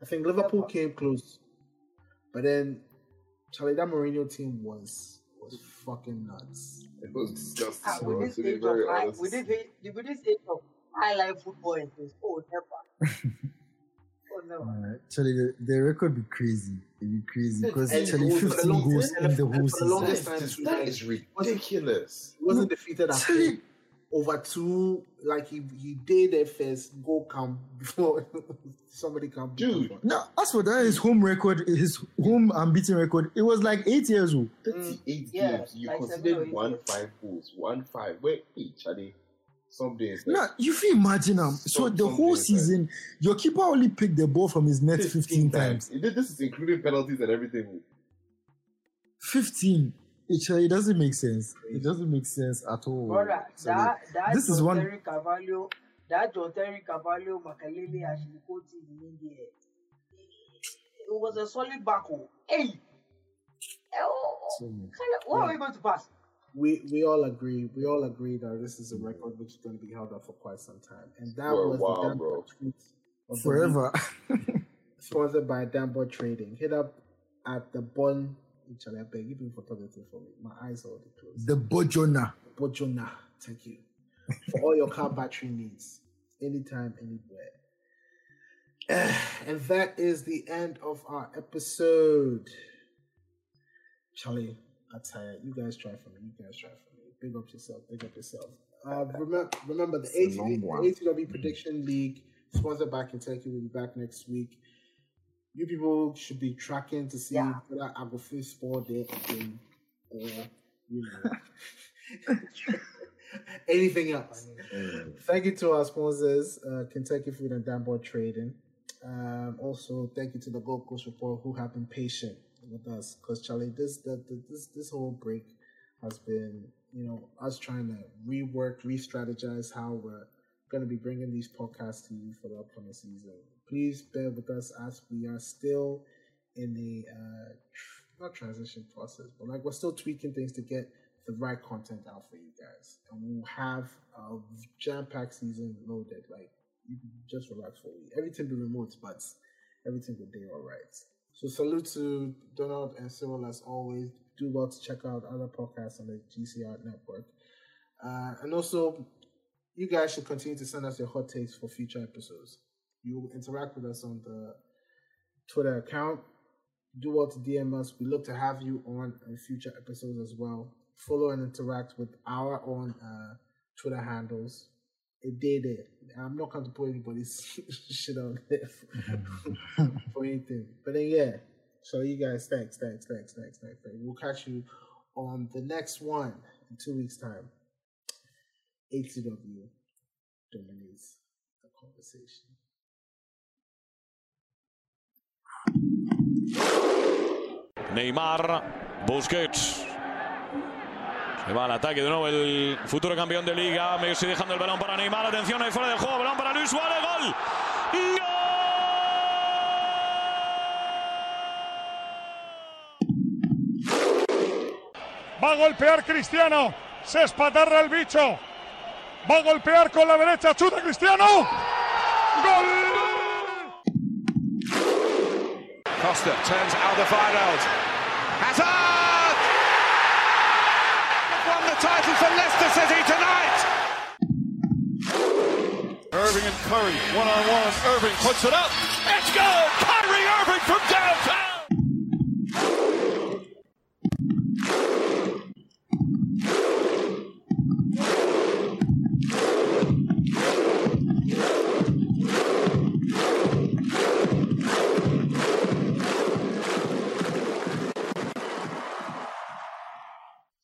I think Liverpool came close, but then Charlie, that Mourinho team was was fucking nuts. It was disgusting, bro. Ah, with this To be age of very high, honest. with this age, with this age of highlight football in this, oh never. oh never. Alright, Actually, the, the record be crazy. It be crazy because And actually 15 goals in the for- whole the longest season. time, This- too, that like, is ridiculous. He wasn't defeated after Actually, over two. Like he he did their first goal count before somebody can beat him Dude. for- no, as for that, his home record, his home unbeaten record, it was like eight years old. 38 Yeah, games. You like considered one five goals. One five. Wait, hey, Charlie. Some days. No, you feel imagine um, so the whole days, season, your keeper only picked the ball from his net 15 times. This this is including penalties and everything. 15. It, it doesn't make sense. It doesn't make sense at all. Brother, So that that this is John one- Terry Carvalho, that John Terry Carvalho, Makelele, Ashlikoti, Minge, it was a solid back. oh. Hey, Eh, oh, so- what are we going to pass? we we all agree we all agree that this is a record which is going to be held up for quite some time, and that For was while, the damn bro. of forever. week, sponsored by Damboard Trading. Hit up at the Bon. Actually, I beg you people for me. My eyes are already closed. the Bojona. Bojona, thank you for all your car battery needs, anytime, anywhere. and that is the end of our episode. Charlie, I tell you, guys try for me. You guys try for me. Big up yourself. Big up yourself. Uh, remember, remember the It's a ATW. ATW Prediction League, sponsored by Kentucky, will be back next week. You people should be tracking to see Yeah. whether I will feel sport there again or you know anything else. Thank you to our sponsors, uh, Kentucky Food and Danboard Trading. Um, also, thank you to the Gold Coast Report who have been patient with us because Charlie, this the, the, this this whole break has been you know us trying to rework, re-strategize how we're going to be bringing these podcasts to you for the upcoming season. Please bear with us as we are still in the uh, not transition process, but like we're still tweaking things to get the right content out for you guys, and we'll have a jam-packed season loaded. Like you can just relax for week. Everything be remote, but everything will be all right. So salute to Donald and Cyril as always. Do well to check out other podcasts on the GCR network, uh, and also you guys should continue to send us your hot takes for future episodes. You will interact with us on the Twitter account. Do well to DM us. We look to have you on in future episodes as well. Follow and interact with our own uh, Twitter handles. It did it. I'm not going to put anybody's shit on there for, for anything. But then, yeah. So, you guys, thanks, thanks, thanks, thanks, thanks. thanks. We'll catch you on the next one in two weeks' time. ATW dominates the conversation. Neymar, Busquets. Se va al ataque de nuevo el futuro campeón de liga. Messi dejando el balón para Neymar. Atención ahí fuera del juego. Balón para Luis Suárez. Gol. Va a golpear Cristiano. Se espatarra el bicho. Va a golpear con la derecha. Chuta Cristiano. Gol. Costa turns Alderweireld. Hazard! Have Won the title for Leicester City tonight. Irving and Curry, one on one. Irving puts it up. It's good. Kyrie Irving from downtown.